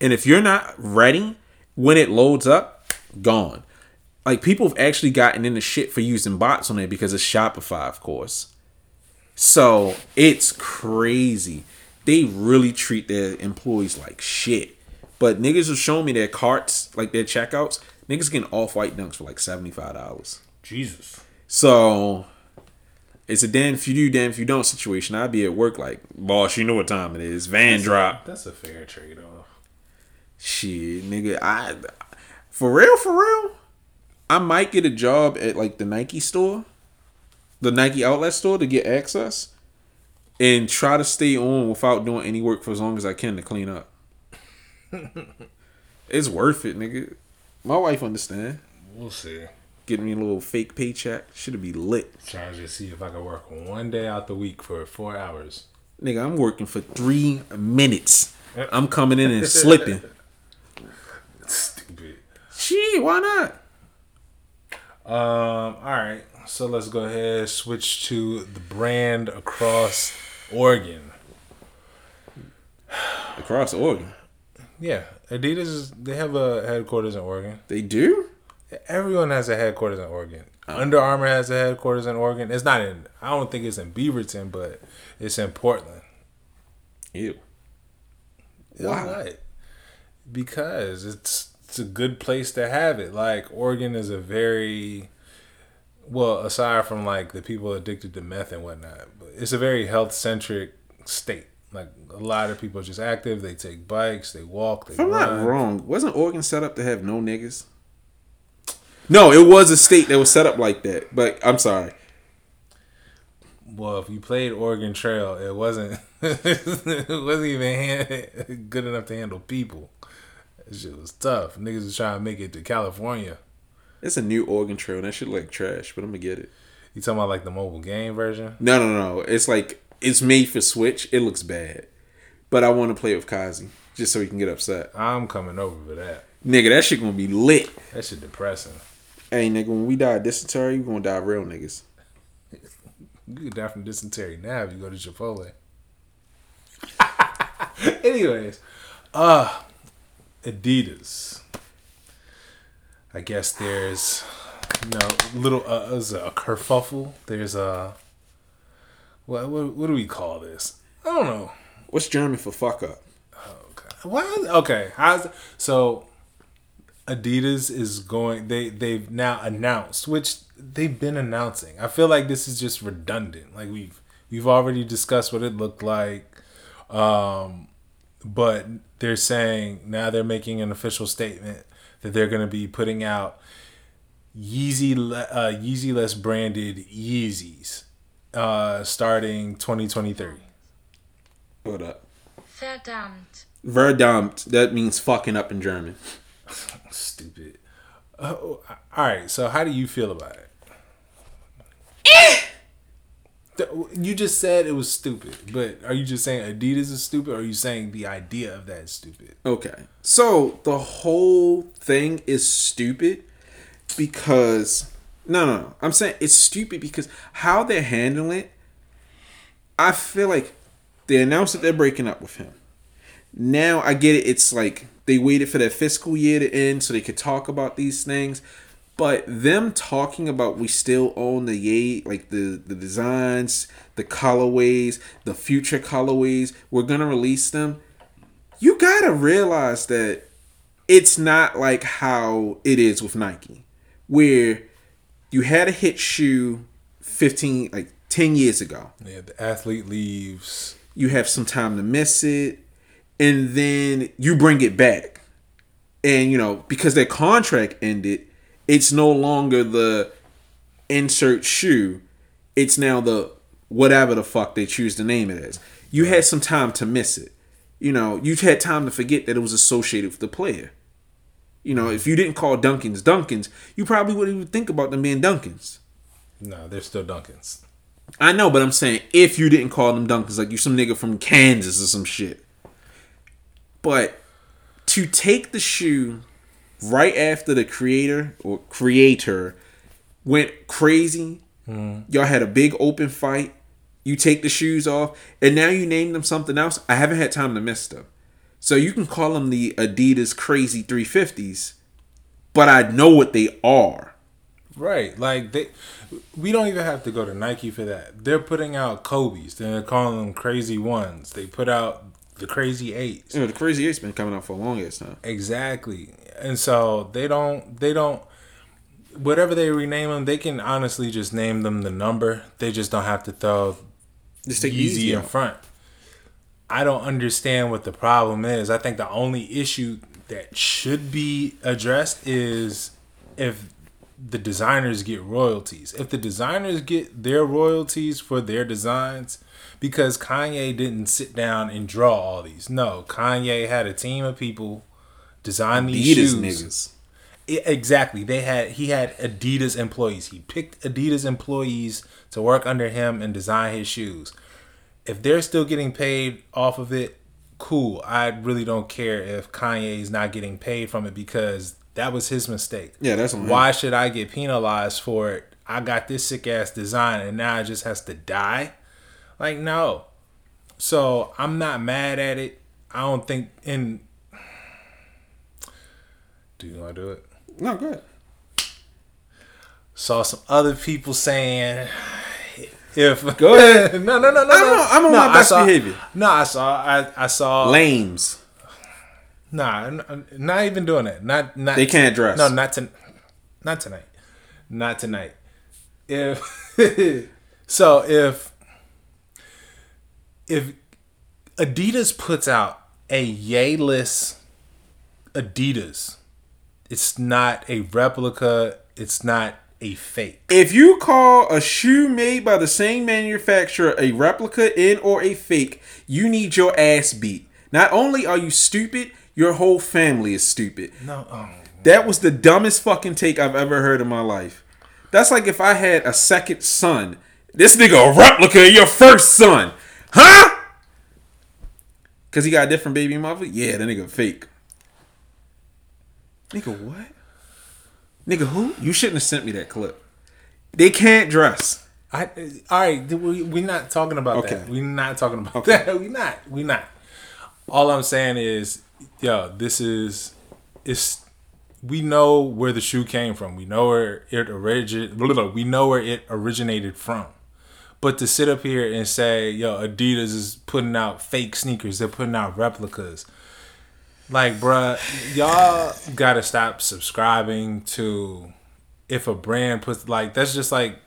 And if you're not ready when it loads up, gone. Like people have actually gotten into shit for using bots on there because of Shopify, of course. So it's crazy. They really treat their employees like shit. But niggas have shown me their carts, like their checkouts. Niggas getting off white dunks for like seventy five dollars. Jesus. So it's a damn if you do, damn if you don't situation. I'd be at work like, boss, you know what time it is. Van drop. That's a fair trade off. Shit, nigga. I for real, for real. I might get a job at like the Nike store, the Nike outlet store to get access, and try to stay on without doing any work for as long as I can to clean up. it's worth it, nigga. My wife understand. We'll see. Getting me a little fake paycheck should be lit, Trying to see if I can work one day out the week for four hours. nigga. I'm working for three minutes. I'm coming in and slipping. Stupid. Shit, why not? Um. All right. So let's go ahead switch to the brand across Oregon. Across Oregon, Yeah, Adidas. Is, they have a headquarters in Oregon. they do. Everyone has a headquarters in Oregon. Under Armour has a headquarters in Oregon. It's not in. I don't think it's in Beaverton, but it's in Portland. Ew. Why? Why? Because it's it's a good place to have it. Like Oregon is a very well, aside from like the people addicted to meth and whatnot, but it's a very health centric state. Like a lot of people are just active. They take bikes, they walk, they If I'm run. not wrong, wasn't Oregon set up to have no niggas? No, it was a state that was set up like that. But I'm sorry. Well, if you played Oregon Trail, it wasn't it wasn't even hand, good enough to handle people. That shit was tough. Niggas was trying to make it to California. It's a new Oregon Trail. and That shit like trash, but I'm gonna get it. You talking about like the mobile game version? No, no, no. It's like it's made for Switch. It looks bad, but I want to play with Kazi just so he can get upset. I'm coming over for that. Nigga, that shit gonna be lit. That shit depressing. Hey, nigga, when we die of dysentery, we gonna die real niggas. You could die from dysentery now if you go to Chipotle. Anyways, uh Adidas. I guess there's you know little uh, there's a kerfuffle. There's a what, what what do we call this? I don't know. What's German for fuck up? Okay. What? Okay. How's so? Adidas is going. They they've now announced, which they've been announcing. I feel like this is just redundant. Like we've we've already discussed what it looked like, um, but they're saying now they're making an official statement that they're going to be putting out Yeezy uh, Yeezy less branded Yeezys uh, starting 2023. Hold up. Verdammt. Verdammt. That means fucking up in German. Stupid. Uh, all right. So how do you feel about it? You just said it was stupid, but are you just saying Adidas is stupid, or are you saying the idea of that is stupid? Okay. So the whole thing is stupid because no, no, no. I'm saying it's stupid because how they're handling it. I feel like they announced that they're breaking up with him. Now I get it. It's like they waited for their fiscal year to end so they could talk about these things. But them talking about we still own the yay like the the designs, the colorways, the future colorways, we're gonna release them. You gotta realize that it's not like how it is with Nike, where you had a hit shoe 15 like 10 years ago Yeah, the athlete leaves. you have some time to miss it and then you bring it back and you know because their contract ended it's no longer the insert shoe. It's now the whatever the fuck they choose to name it as you had some time to miss it. You know you've had time to forget that it was associated with the player. You know if you didn't call dunkins dunkins you probably wouldn't even think about them being dunkins No, they're still Dunkins. I know, but I'm saying if you didn't call them Dunkins, like you some nigga from Kansas or some shit. But to take the shoe right after the creator or creator went crazy, y'all had a big open fight. You take the shoes off, and now you name them something else. I haven't had time to miss them. So you can call them the Adidas Crazy 350s, but I know what they are. Right. Like they we don't even have to go to Nike for that. They're putting out Kobe's. They're calling them crazy ones. They put out the crazy eights. You know, the Crazy Eight's been coming out for a long ass time. Exactly. And so they don't they don't whatever they rename them, they can honestly just name them the number. They just don't have to throw Just take Yeezy easy in front. I don't understand what the problem is. I think the only issue that should be addressed is if the designers get royalties. If the designers get their royalties for their designs, because Kanye didn't sit down and draw all these. No, Kanye had a team of people design these Adidas shoes. niggas. I- exactly. They had he had Adidas employees. He picked Adidas employees to work under him and design his shoes. If they're still getting paid off of it, cool. I really don't care if Kanye is not getting paid from it because that was his mistake. Yeah, that's why should I get penalized for it? I got this sick ass design and now it just has to die. Like no. So I'm not mad at it. I don't think in. Do you want to do it? No, go ahead. saw some other people saying if Go ahead. no no no no I'm no on- I'm on no, my I best saw- behavior. no I saw I I saw Lames. nah not even doing that not not They can't dress. no not to not tonight not tonight if so if if Adidas puts out a yay-less Adidas it's not a replica it's not a fake. If you call a shoe made by the same manufacturer a replica in or a fake, you need your ass beat. Not only are you stupid, your whole family is stupid. No, oh, That was the dumbest fucking take I've ever heard in my life. That's like if I had a second son. This nigga a replica of your first son. Huh? Cause he got a different baby mother? Yeah, that nigga fake. Nigga what? Nigga who? You shouldn't have sent me that clip. They can't dress. I all right. We we're not talking about Okay. that. We're not talking about that. We not. We not. All I'm saying is, yo, this is it's. We know where the shoe came from. We know where it originated. We know where it originated from. But to sit up here and say, yo, Adidas is putting out fake sneakers. They're putting out replicas. Like, bruh, y'all gotta stop subscribing to if a brand puts like that's just like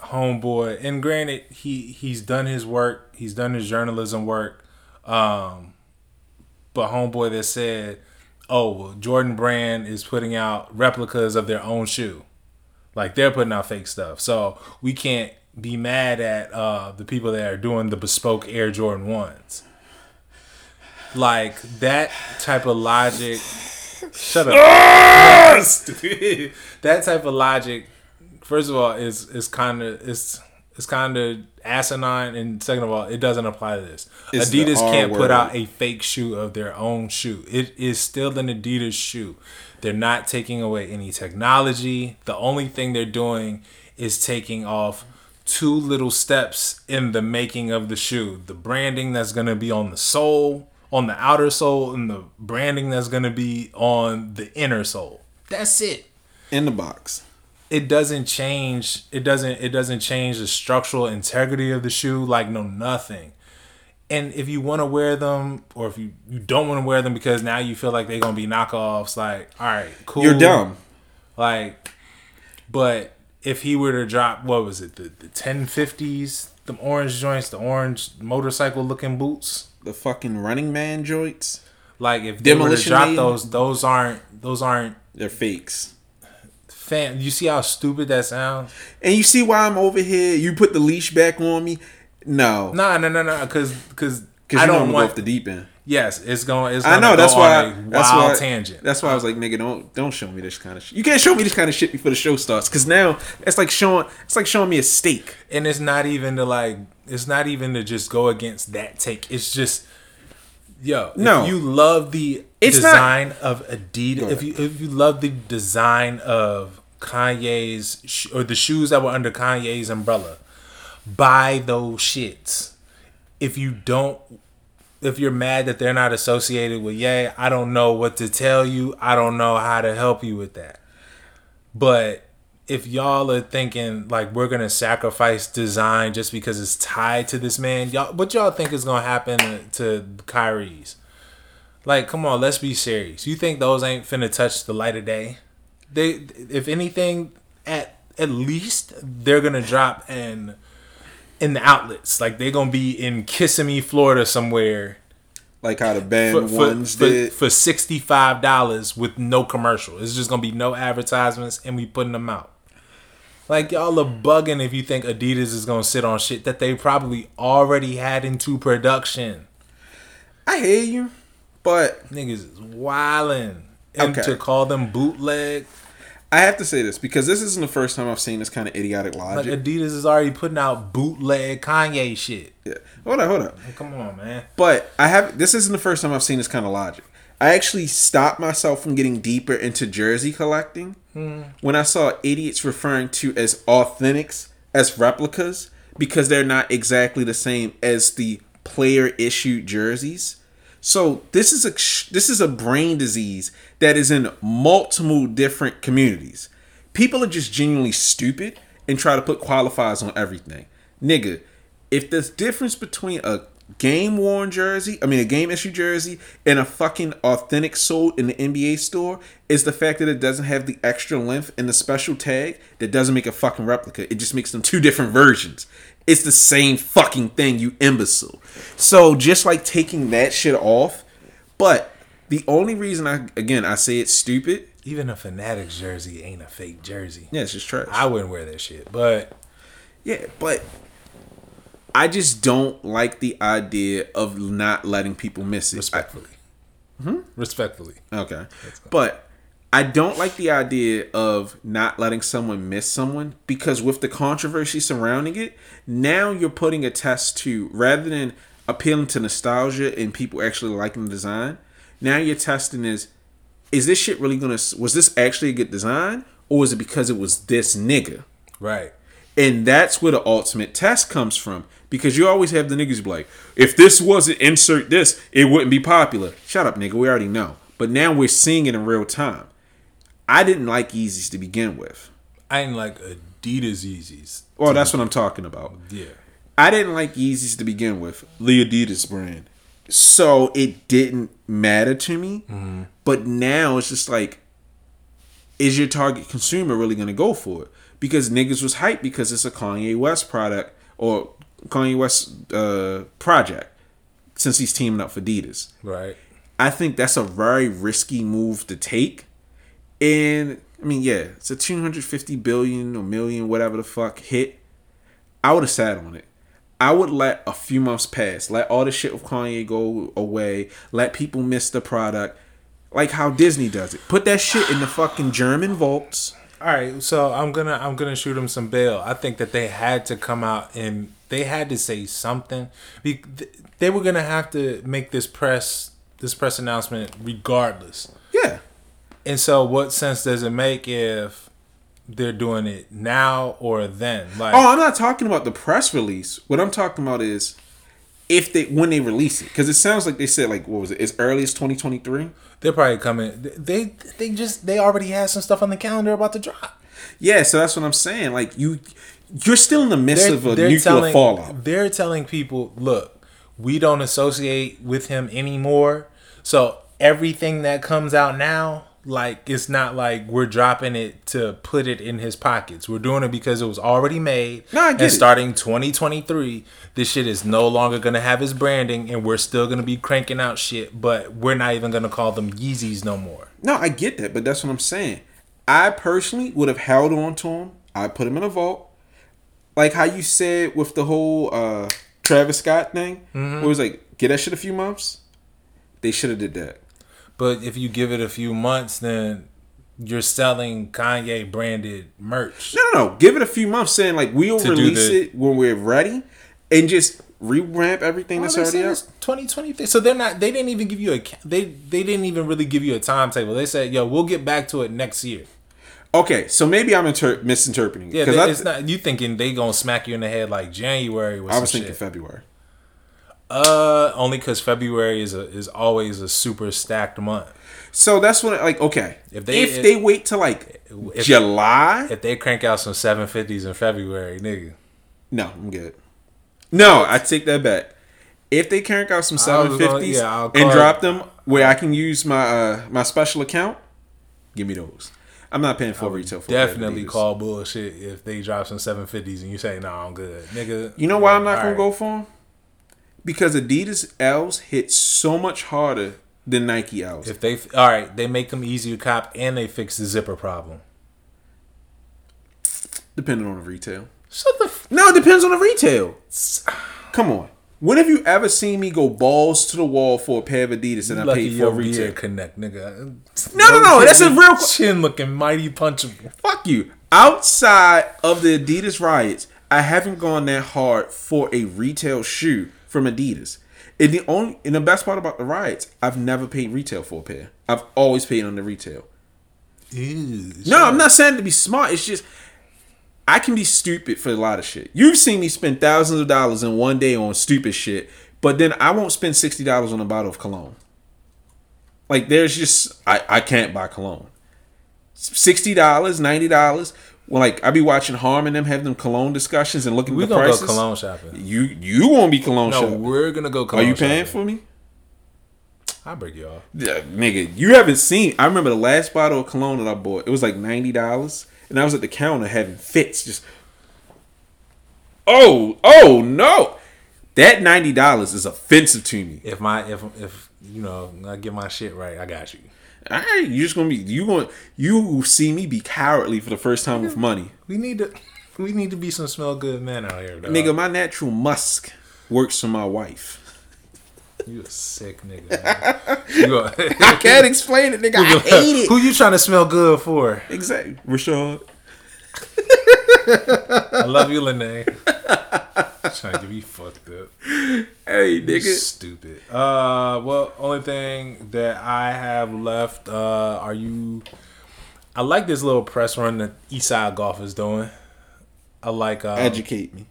homeboy. And granted, he he's done his work. He's done his journalism work. Um, but homeboy that said, "Oh, well, Jordan Brand is putting out replicas of their own shoe, like they're putting out fake stuff." So we can't be mad at uh, the people that are doing the bespoke Air Jordan ones. Like that type of logic. Shut up. Stupid. that type of logic, first of all, is is kind of it's it's kind of asinine, and second of all, it doesn't apply to this. It's Adidas can't put out a fake shoe of their own shoe. It is still an Adidas shoe. They're not taking away any technology. The only thing they're doing is taking off two little steps in the making of the shoe. The branding that's going to be on the sole, on the outer sole, and the branding that's going to be on the inner sole. That's it In the box. it doesn't change it doesn't it doesn't change the structural integrity of the shoe like no nothing and if you want to wear them or if you, you don't want to wear them because now you feel like they're gonna be knockoffs like all right cool You're dumb. like but if he were to drop what was it the, the 1050s the orange joints the orange motorcycle looking boots The fucking running man joints. like if they were to Demolition drop those those aren't those aren't They're fakes. fam you see how stupid that sounds And you see why I'm over here? You put the leash back on me? No. No, no, no, no, because because I you know I'm don't want. off the deep end. Yes, it's going. It's I know that's why. That's wild why. tangent. That's why I was like, nigga, don't don't show me this kind of shit. You can't show me this kind of shit before the show starts. Because now it's like showing it's like showing me a steak. and it's not even to like. It's not even to just go against that take. It's just. Yo, No. if you love the It's not- design of Adidas, if you if you love the design of Kanye's sh- or the shoes that were under Kanye's umbrella, buy those shits. If you don't if you're mad that they're not associated with Yay, I don't know what to tell you. I don't know how to help you with that. But if y'all are thinking like we're gonna sacrifice design just because it's tied to this man, y'all what y'all think is gonna happen to, to Kyrie's? Like, come on, let's be serious. You think those ain't finna touch the light of day? They, if anything, at at least they're gonna drop in in the outlets. Like they're gonna be in Kissimmee, Florida, somewhere Like how the band for for, ones for, did. for sixty five dollars with no commercial. It's just gonna be no advertisements, and we putting them out. Like y'all are bugging if you think Adidas is gonna sit on shit that they probably already had into production. I hear you, but Niggas is wildin'. And Okay. to call them bootleg, I have to say this because this isn't the first time I've seen this kind of idiotic like logic. Adidas is already putting out bootleg Kanye shit. yeah. Hold up, hold up. Like, come on, man. But I have this isn't the first time I've seen this kind of logic. I actually stopped myself from getting deeper into jersey collecting hmm. when I saw idiots referring to as authentics as replicas because they're not exactly the same as the player issued jerseys. So this is a this is a brain disease that is in multiple different communities. People are just genuinely stupid and try to put qualifiers on everything. Nigga, if there's difference between a game worn jersey, I mean a game issue jersey, and a fucking authentic sold in the NBA store, is the fact that it doesn't have the extra length and the special tag that doesn't make a fucking replica. It just makes them two different versions. It's the same fucking thing, you imbecile. So just like taking that shit off, but the only reason I again I say it's stupid Even a Fanatics jersey ain't a fake jersey. Yeah, it's just trash. I wouldn't wear that shit, but Yeah, but I just don't like the idea of not letting people miss it. respectfully. Hmm. Respectfully. Okay. But I don't like the idea of not letting someone miss someone because with the controversy surrounding it, now you're putting a test to rather than appealing to nostalgia and people actually liking the design, now you're testing is is this shit really gonna was this actually a good design or is it because it was this nigga? Right. And that's where the ultimate test comes from. Because you always have the niggas be like, if this wasn't insert this, it wouldn't be popular. Shut up, nigga. We already know. But now we're seeing it in real time. I didn't like Yeezys to begin with. I didn't like Adidas Yeezys. Well, that's what I'm talking about. Yeah. I didn't like Yeezys to begin with, the Adidas brand. So it didn't matter to me. But now it's just like, is your target consumer really going to go for it? Because niggas was hyped because it's a Kanye West product or Kanye West uh, project since he's teaming up for Adidas. Right. I think that's a very risky move to take. And I mean, yeah, it's a 250 billion or million, whatever the fuck hit. I would have sat on it. I would let a few months pass, let all the shit with Kanye go away, let people miss the product, like how Disney does it. Put that shit in the fucking German vaults. All right, so I'm gonna I'm gonna shoot him some bail. I think that they had to come out and they had to say something. They were gonna have to make this press this press announcement regardless. And so, what sense does it make if they're doing it now or then? Like, Oh, I'm not talking about the press release. What I'm talking about is if they when they release it, because it sounds like they said like what was it? As early as 2023. they're probably coming. They they just they already had some stuff on the calendar about to drop. Yeah, so that's what I'm saying. Like you, you're still in the midst of a nuclear telling, fallout. They're telling people, look, we don't associate with him anymore. So everything that comes out now, like it's not like we're dropping it to put it in his pockets. We're doing it because it was already made. No, I get and it. starting 2023, this shit is no longer gonna have his branding, and we're still gonna be cranking out shit. But we're not even gonna call them Yeezys no more. No, I get that, but that's what I'm saying. I personally would have held on to him. I put him in a vault, like how you said with the whole uh Travis Scott thing. Mm-hmm. Where it was like, get that shit a few months. They should have did that. But if you give it a few months, then you're selling Kanye branded merch. No, no, no. Give it a few months, saying like we'll To do release the- it when we're ready, and just revamp everything that's already out. it's 2023. So they're not. They didn't even give you a. ca- They they didn't even really give you a timetable. They said, "Yo, we'll get back to it next year." Okay, so maybe I'm inter- misinterpreting it. Yeah, they, I, it's not. You thinking they gonna smack you in the head like January? Was I was thinking. February. Uh, only because February is a is always a super stacked month. So that's when like okay. If If they- they if they wait till like If- July, If they crank out some 750s in February, nigga, no, I'm good. No, I take that back. If they crank out some seven fifties yeah, and drop it- them where I can use my uh my special account, give me those. I'm not paying full retail for definitely call bullshit if they drop some 750s and you say, "Nah, I'm good, nigga." You know why I'm not gonna go for them? Because Adidas L's hit so much harder than Nike L's. If they all right, they make them easy to cop and they fix the zipper problem. depending on the retail. Shut the. F- No, it depends on the retail. Come on. When have you ever seen me go balls to the wall for a pair of Adidas and I paid full retail? connect, nigga. No, no, no, that's a real chin looking mighty punchable. Fuck you. Outside of the Adidas riots, I haven't gone that hard for a retail shoe from Adidas. And the only and the best part about the riots, I've never paid retail for a pair. I've always paid on the retail. Ew, No, I'm not saying to be smart. It's just I can be stupid for a lot of shit. You've seen me spend thousands of dollars in one day on stupid shit, but then I won't spend sixty dollars on a bottle of cologne. Like there's just I, I can't buy cologne. Sixty dollars, ninety dollars. Well, like I be watching Harm and them have them cologne discussions and looking We at the gonna prices. go cologne shopping. You you won't be cologne No, shopping. we're gonna go cologne Are you paying shopping. for me? I'll break you off. Yeah, nigga, you haven't seen. I remember the last bottle of cologne that I bought. It was like ninety dollars, and I was at the counter having fits. Just oh, oh no, that ninety dollars is offensive to me. If my if if you know I get my shit right, I got you. All right, you just gonna be you going you see me be cowardly for the first time with money, We need to we need to be some smell good men out here, dog. nigga. My natural musk works for my wife. You a sick nigga. Man. You a- I can't explain it, nigga. I hate it. Who you trying to smell good for? Exactly, Rashad. I love you, Lene. trying to get me fucked up. Hey, You nigga. Stupid. Uh, well, only thing that I have left. Uh, are you? I like this little press run that Eastside Golf is doing. I like. Um, Educate me.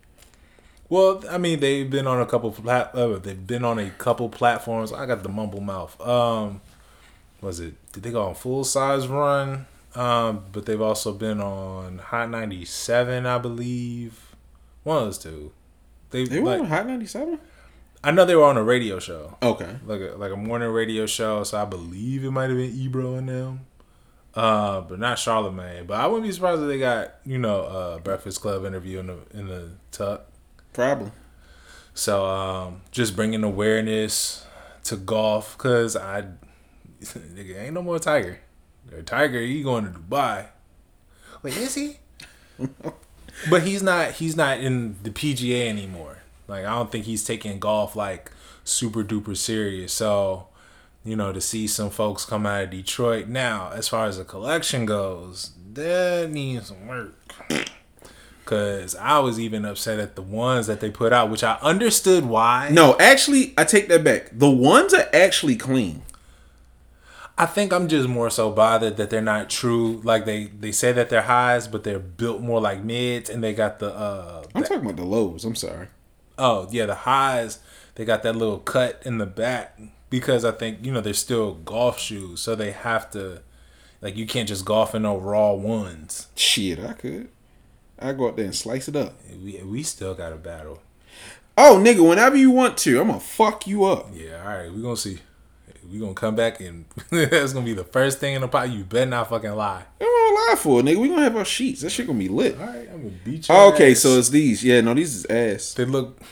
Well, I mean, they've been on a couple. Plat- uh, they've been on a couple platforms. I got the mumble mouth. Um, was it? Did they go on full size run? Um, but they've also been on Hot ninety seven, I believe. One of those two. They, They were like, on Hot 97? I know they were on a radio show, Okay. like a like a morning radio show. So I believe it might have been Ebro and them. Uh, but not Charlemagne. But I wouldn't be surprised if they got you know uh Breakfast Club interview in the in the tuck. Problem. So um, just bringing awareness to golf because I nigga ain't no more Tiger. Tiger, he going to Dubai. Wait, is he? but he's not. He's not in the PGA anymore. Like I don't think he's taking golf like super duper serious. So you know to see some folks come out of Detroit now, as far as the collection goes, that needs some work. Cause I was even upset at the ones that they put out, which I understood why. No, actually, I take that back. The ones are actually clean. I think I'm just more so bothered that they're not true. Like they they say that they're highs, but they're built more like mids, and they got the uh I'm talking about the lows. I'm sorry. oh yeah the highs. They got that little cut in the back because I think you know they're still golf shoes, so they have to like you can't just golf in no raw ones. Shit, I could. I go out there and slice it up. We we still got a battle. Oh, nigga, whenever you want to, I'm gonna fuck you up. Yeah, all right, we gonna see. We gonna come back and that's gonna be the first thing in the pot. You better not fucking lie. I'm gonna lie for it, nigga. We gonna have our sheets. That shit gonna be lit. All right, I'm gonna beat you. Oh, okay, so it's these. Yeah, no, these is ass. They look.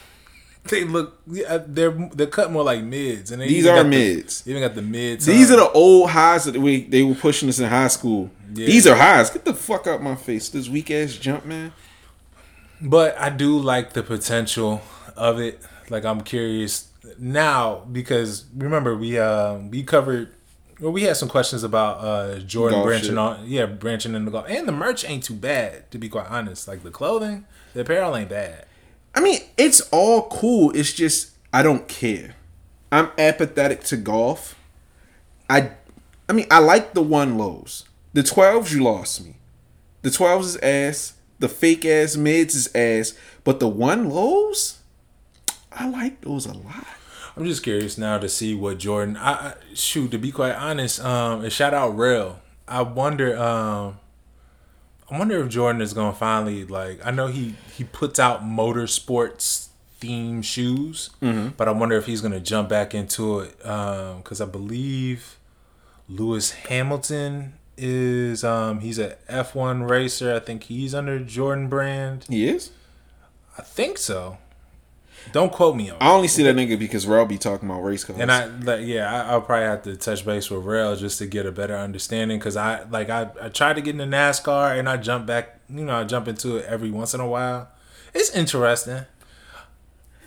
They look. Yeah, uh, they're they're cut more like mids, and they These are got the- mids. even got the mids. These are the old highs that we they were pushing us in high school. Yeah. These are highs. Get the fuck out my face. This weak ass jump, man. But I do like the potential of it. Like I'm curious now because remember we uh we covered. Well, we had some questions about uh Jordan Golf branching shit. on, yeah, branching in the golf, and the merch ain't too bad to be quite honest. Like the clothing, the apparel ain't bad. I mean, it's all cool. It's just I don't care. I'm apathetic to golf. I I mean, I like the one lows. The 12s you lost me. The 12s is ass. The fake ass mids is ass. But the one lows, I like those a lot. I'm just curious now to see what Jordan. I, I shoot to be quite honest. Um, and shout out Rail. I wonder. Um, I wonder if Jordan is gonna finally like. I know he he puts out motorsports themed shoes, but I wonder if he's gonna jump back into it. Um, because I believe Lewis Hamilton is um he's a F1 racer. I think he's under Jordan brand. He is? I think so. Don't quote me on. I only see that nigga because Rel be talking about race cars. And I like yeah, I, I'll probably have to touch base with Rail just to get a better understanding because I like I, I tried to get into NASCAR and I jump back, you know, I jump into it every once in a while. It's interesting.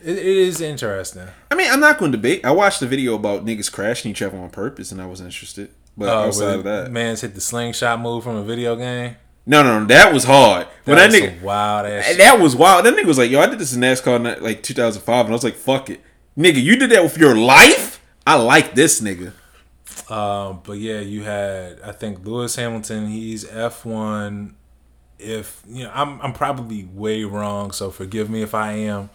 It, it is interesting. I mean, I'm not going to debate. I watched the video about niggas crashing each other on purpose, and I was interested. But Uh, outside of that, man's hit the slingshot move from a video game. No, no, no, that was hard. When that, was nigga, some wild ass. that was wild. That nigga was like, "Yo, I did this in NASCAR in like 2005," and I was like, "Fuck it, nigga, you did that with your life." I like this nigga. Um, but yeah, you had I think Lewis Hamilton. He's F one. If you know, I'm I'm probably way wrong, so forgive me if I am.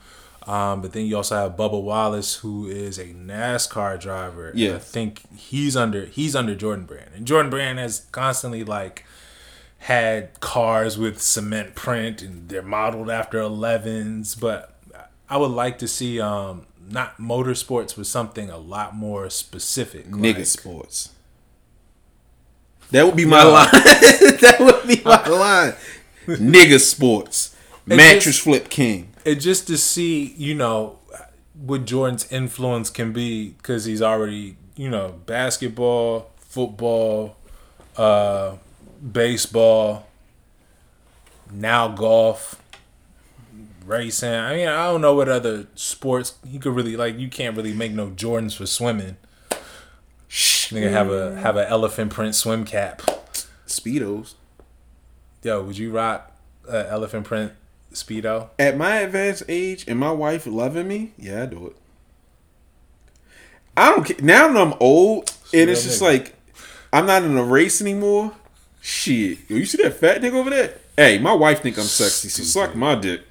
Um, but then you also have Bubba Wallace, who is a NASCAR driver. Yeah. I think he's under he's under Jordan Brand, and Jordan Brand has constantly like had cars with cement print, and they're modeled after 11s. But I would like to see um not motorsports, but something a lot more specific. Nigga like- sports. That would be my No. line. that would be my line. Nigga sports. Mattress just- flip king. and just to see you know what Jordan's influence can be because he's already you know basketball, football, uh, baseball, now golf, racing. I mean, I don't know what other sports you could really like. You can't really make no Jordans for swimming. Shh, Nigga have a mm. have an elephant print swim cap. Speedos. Yo, would you rock a elephant print speedo? At my advanced age and my wife loving me, yeah, I do it. I don't care. Now that I'm old and it's just like I'm not in a race anymore. Shit. Yo, you see that fat nigga over there? Hey, my wife think I'm sexy, so suck my dick.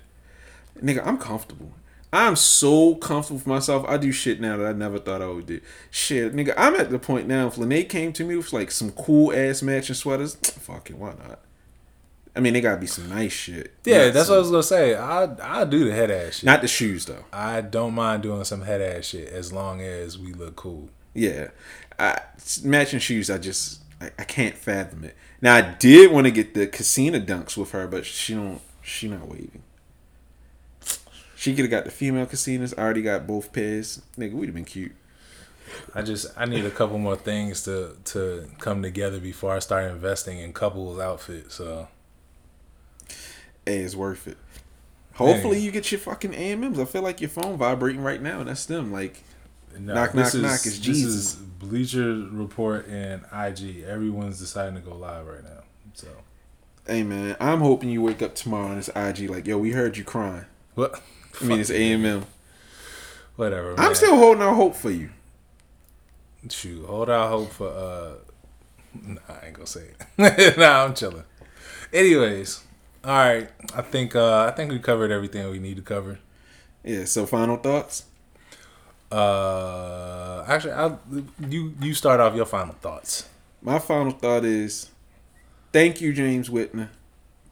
Nigga, I'm comfortable. I'm so comfortable with myself. I do shit now that I never thought I would do. Shit, nigga, I'm at the point now. If Lene came to me with like some cool ass matching sweaters, fucking why not? I mean, they gotta be some nice shit. Yeah, Not that's some- what I was gonna say. I I do the head ass shit. Not the shoes though. I don't mind doing some head ass shit as long as we look cool. Yeah, I, matching shoes. I just I, I can't fathom it. Now I did want to get the casino dunks with her, but she don't. She not waving. She could have got the female casinos. I already got both pairs. Nigga, we'd have been cute. I just I need a couple more things to to come together before I start investing in couples outfits. So Hey, it's worth it. Hopefully Man. you get your fucking AMMs. I feel like your phone vibrating right now, and that's them. Like, no, Knock, this knock, is, knock, it's this is Bleacher Report and IG. Everyone's deciding to go live right now. So hey man, I'm hoping you wake up tomorrow and it's IG. Like, yo, we heard you crying. what? I mean, it's AMM. Whatever. I'm still holding out hope for you. shoot. Hold out hope for. uh Nah, I ain't gonna say it. nah, I'm chilling. Anyways, all right. I think uh I think we covered everything we need to cover. Yeah. So, final thoughts. Uh, actually, I'll, you you start off your final thoughts. My final thought is thank you, James Whitner.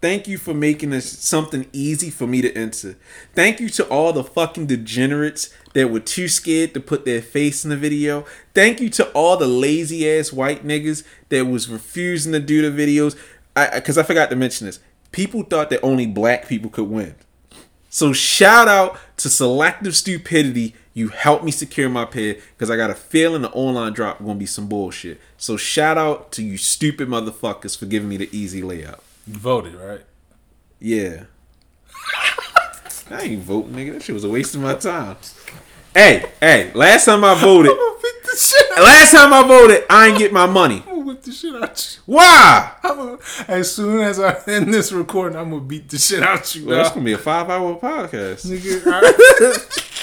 Thank you for making this something easy for me to enter. Thank you to all the fucking degenerates that were too scared to put their face in the video. Thank you to all the lazy ass white niggas that was refusing to do the videos. I because I forgot to mention this. People thought that only black people could win. So shout out to Selective Stupidity. You helped me secure my pair because I got a feeling the online drop gonna be some bullshit. So shout out to you stupid motherfuckers for giving me the easy layup. You voted, right? Yeah. I ain't voting, nigga. That shit was a waste of my time. Hey, hey, last time I voted, I'm gonna beat the shit out. last time I voted, I ain't get my money. I'm gonna whip the shit out Why? you. Gonna, as soon as I end this recording, I'm gonna beat the shit out you. Well, that's gonna be a five hour podcast. Nigga, I,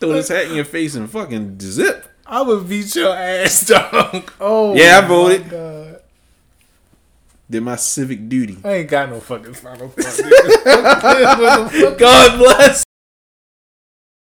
Throw this hat in your face and fucking zip. I would beat your ass, dog. Oh, Yeah, I voted. God. Did my civic duty. I ain't got no fucking final God bless.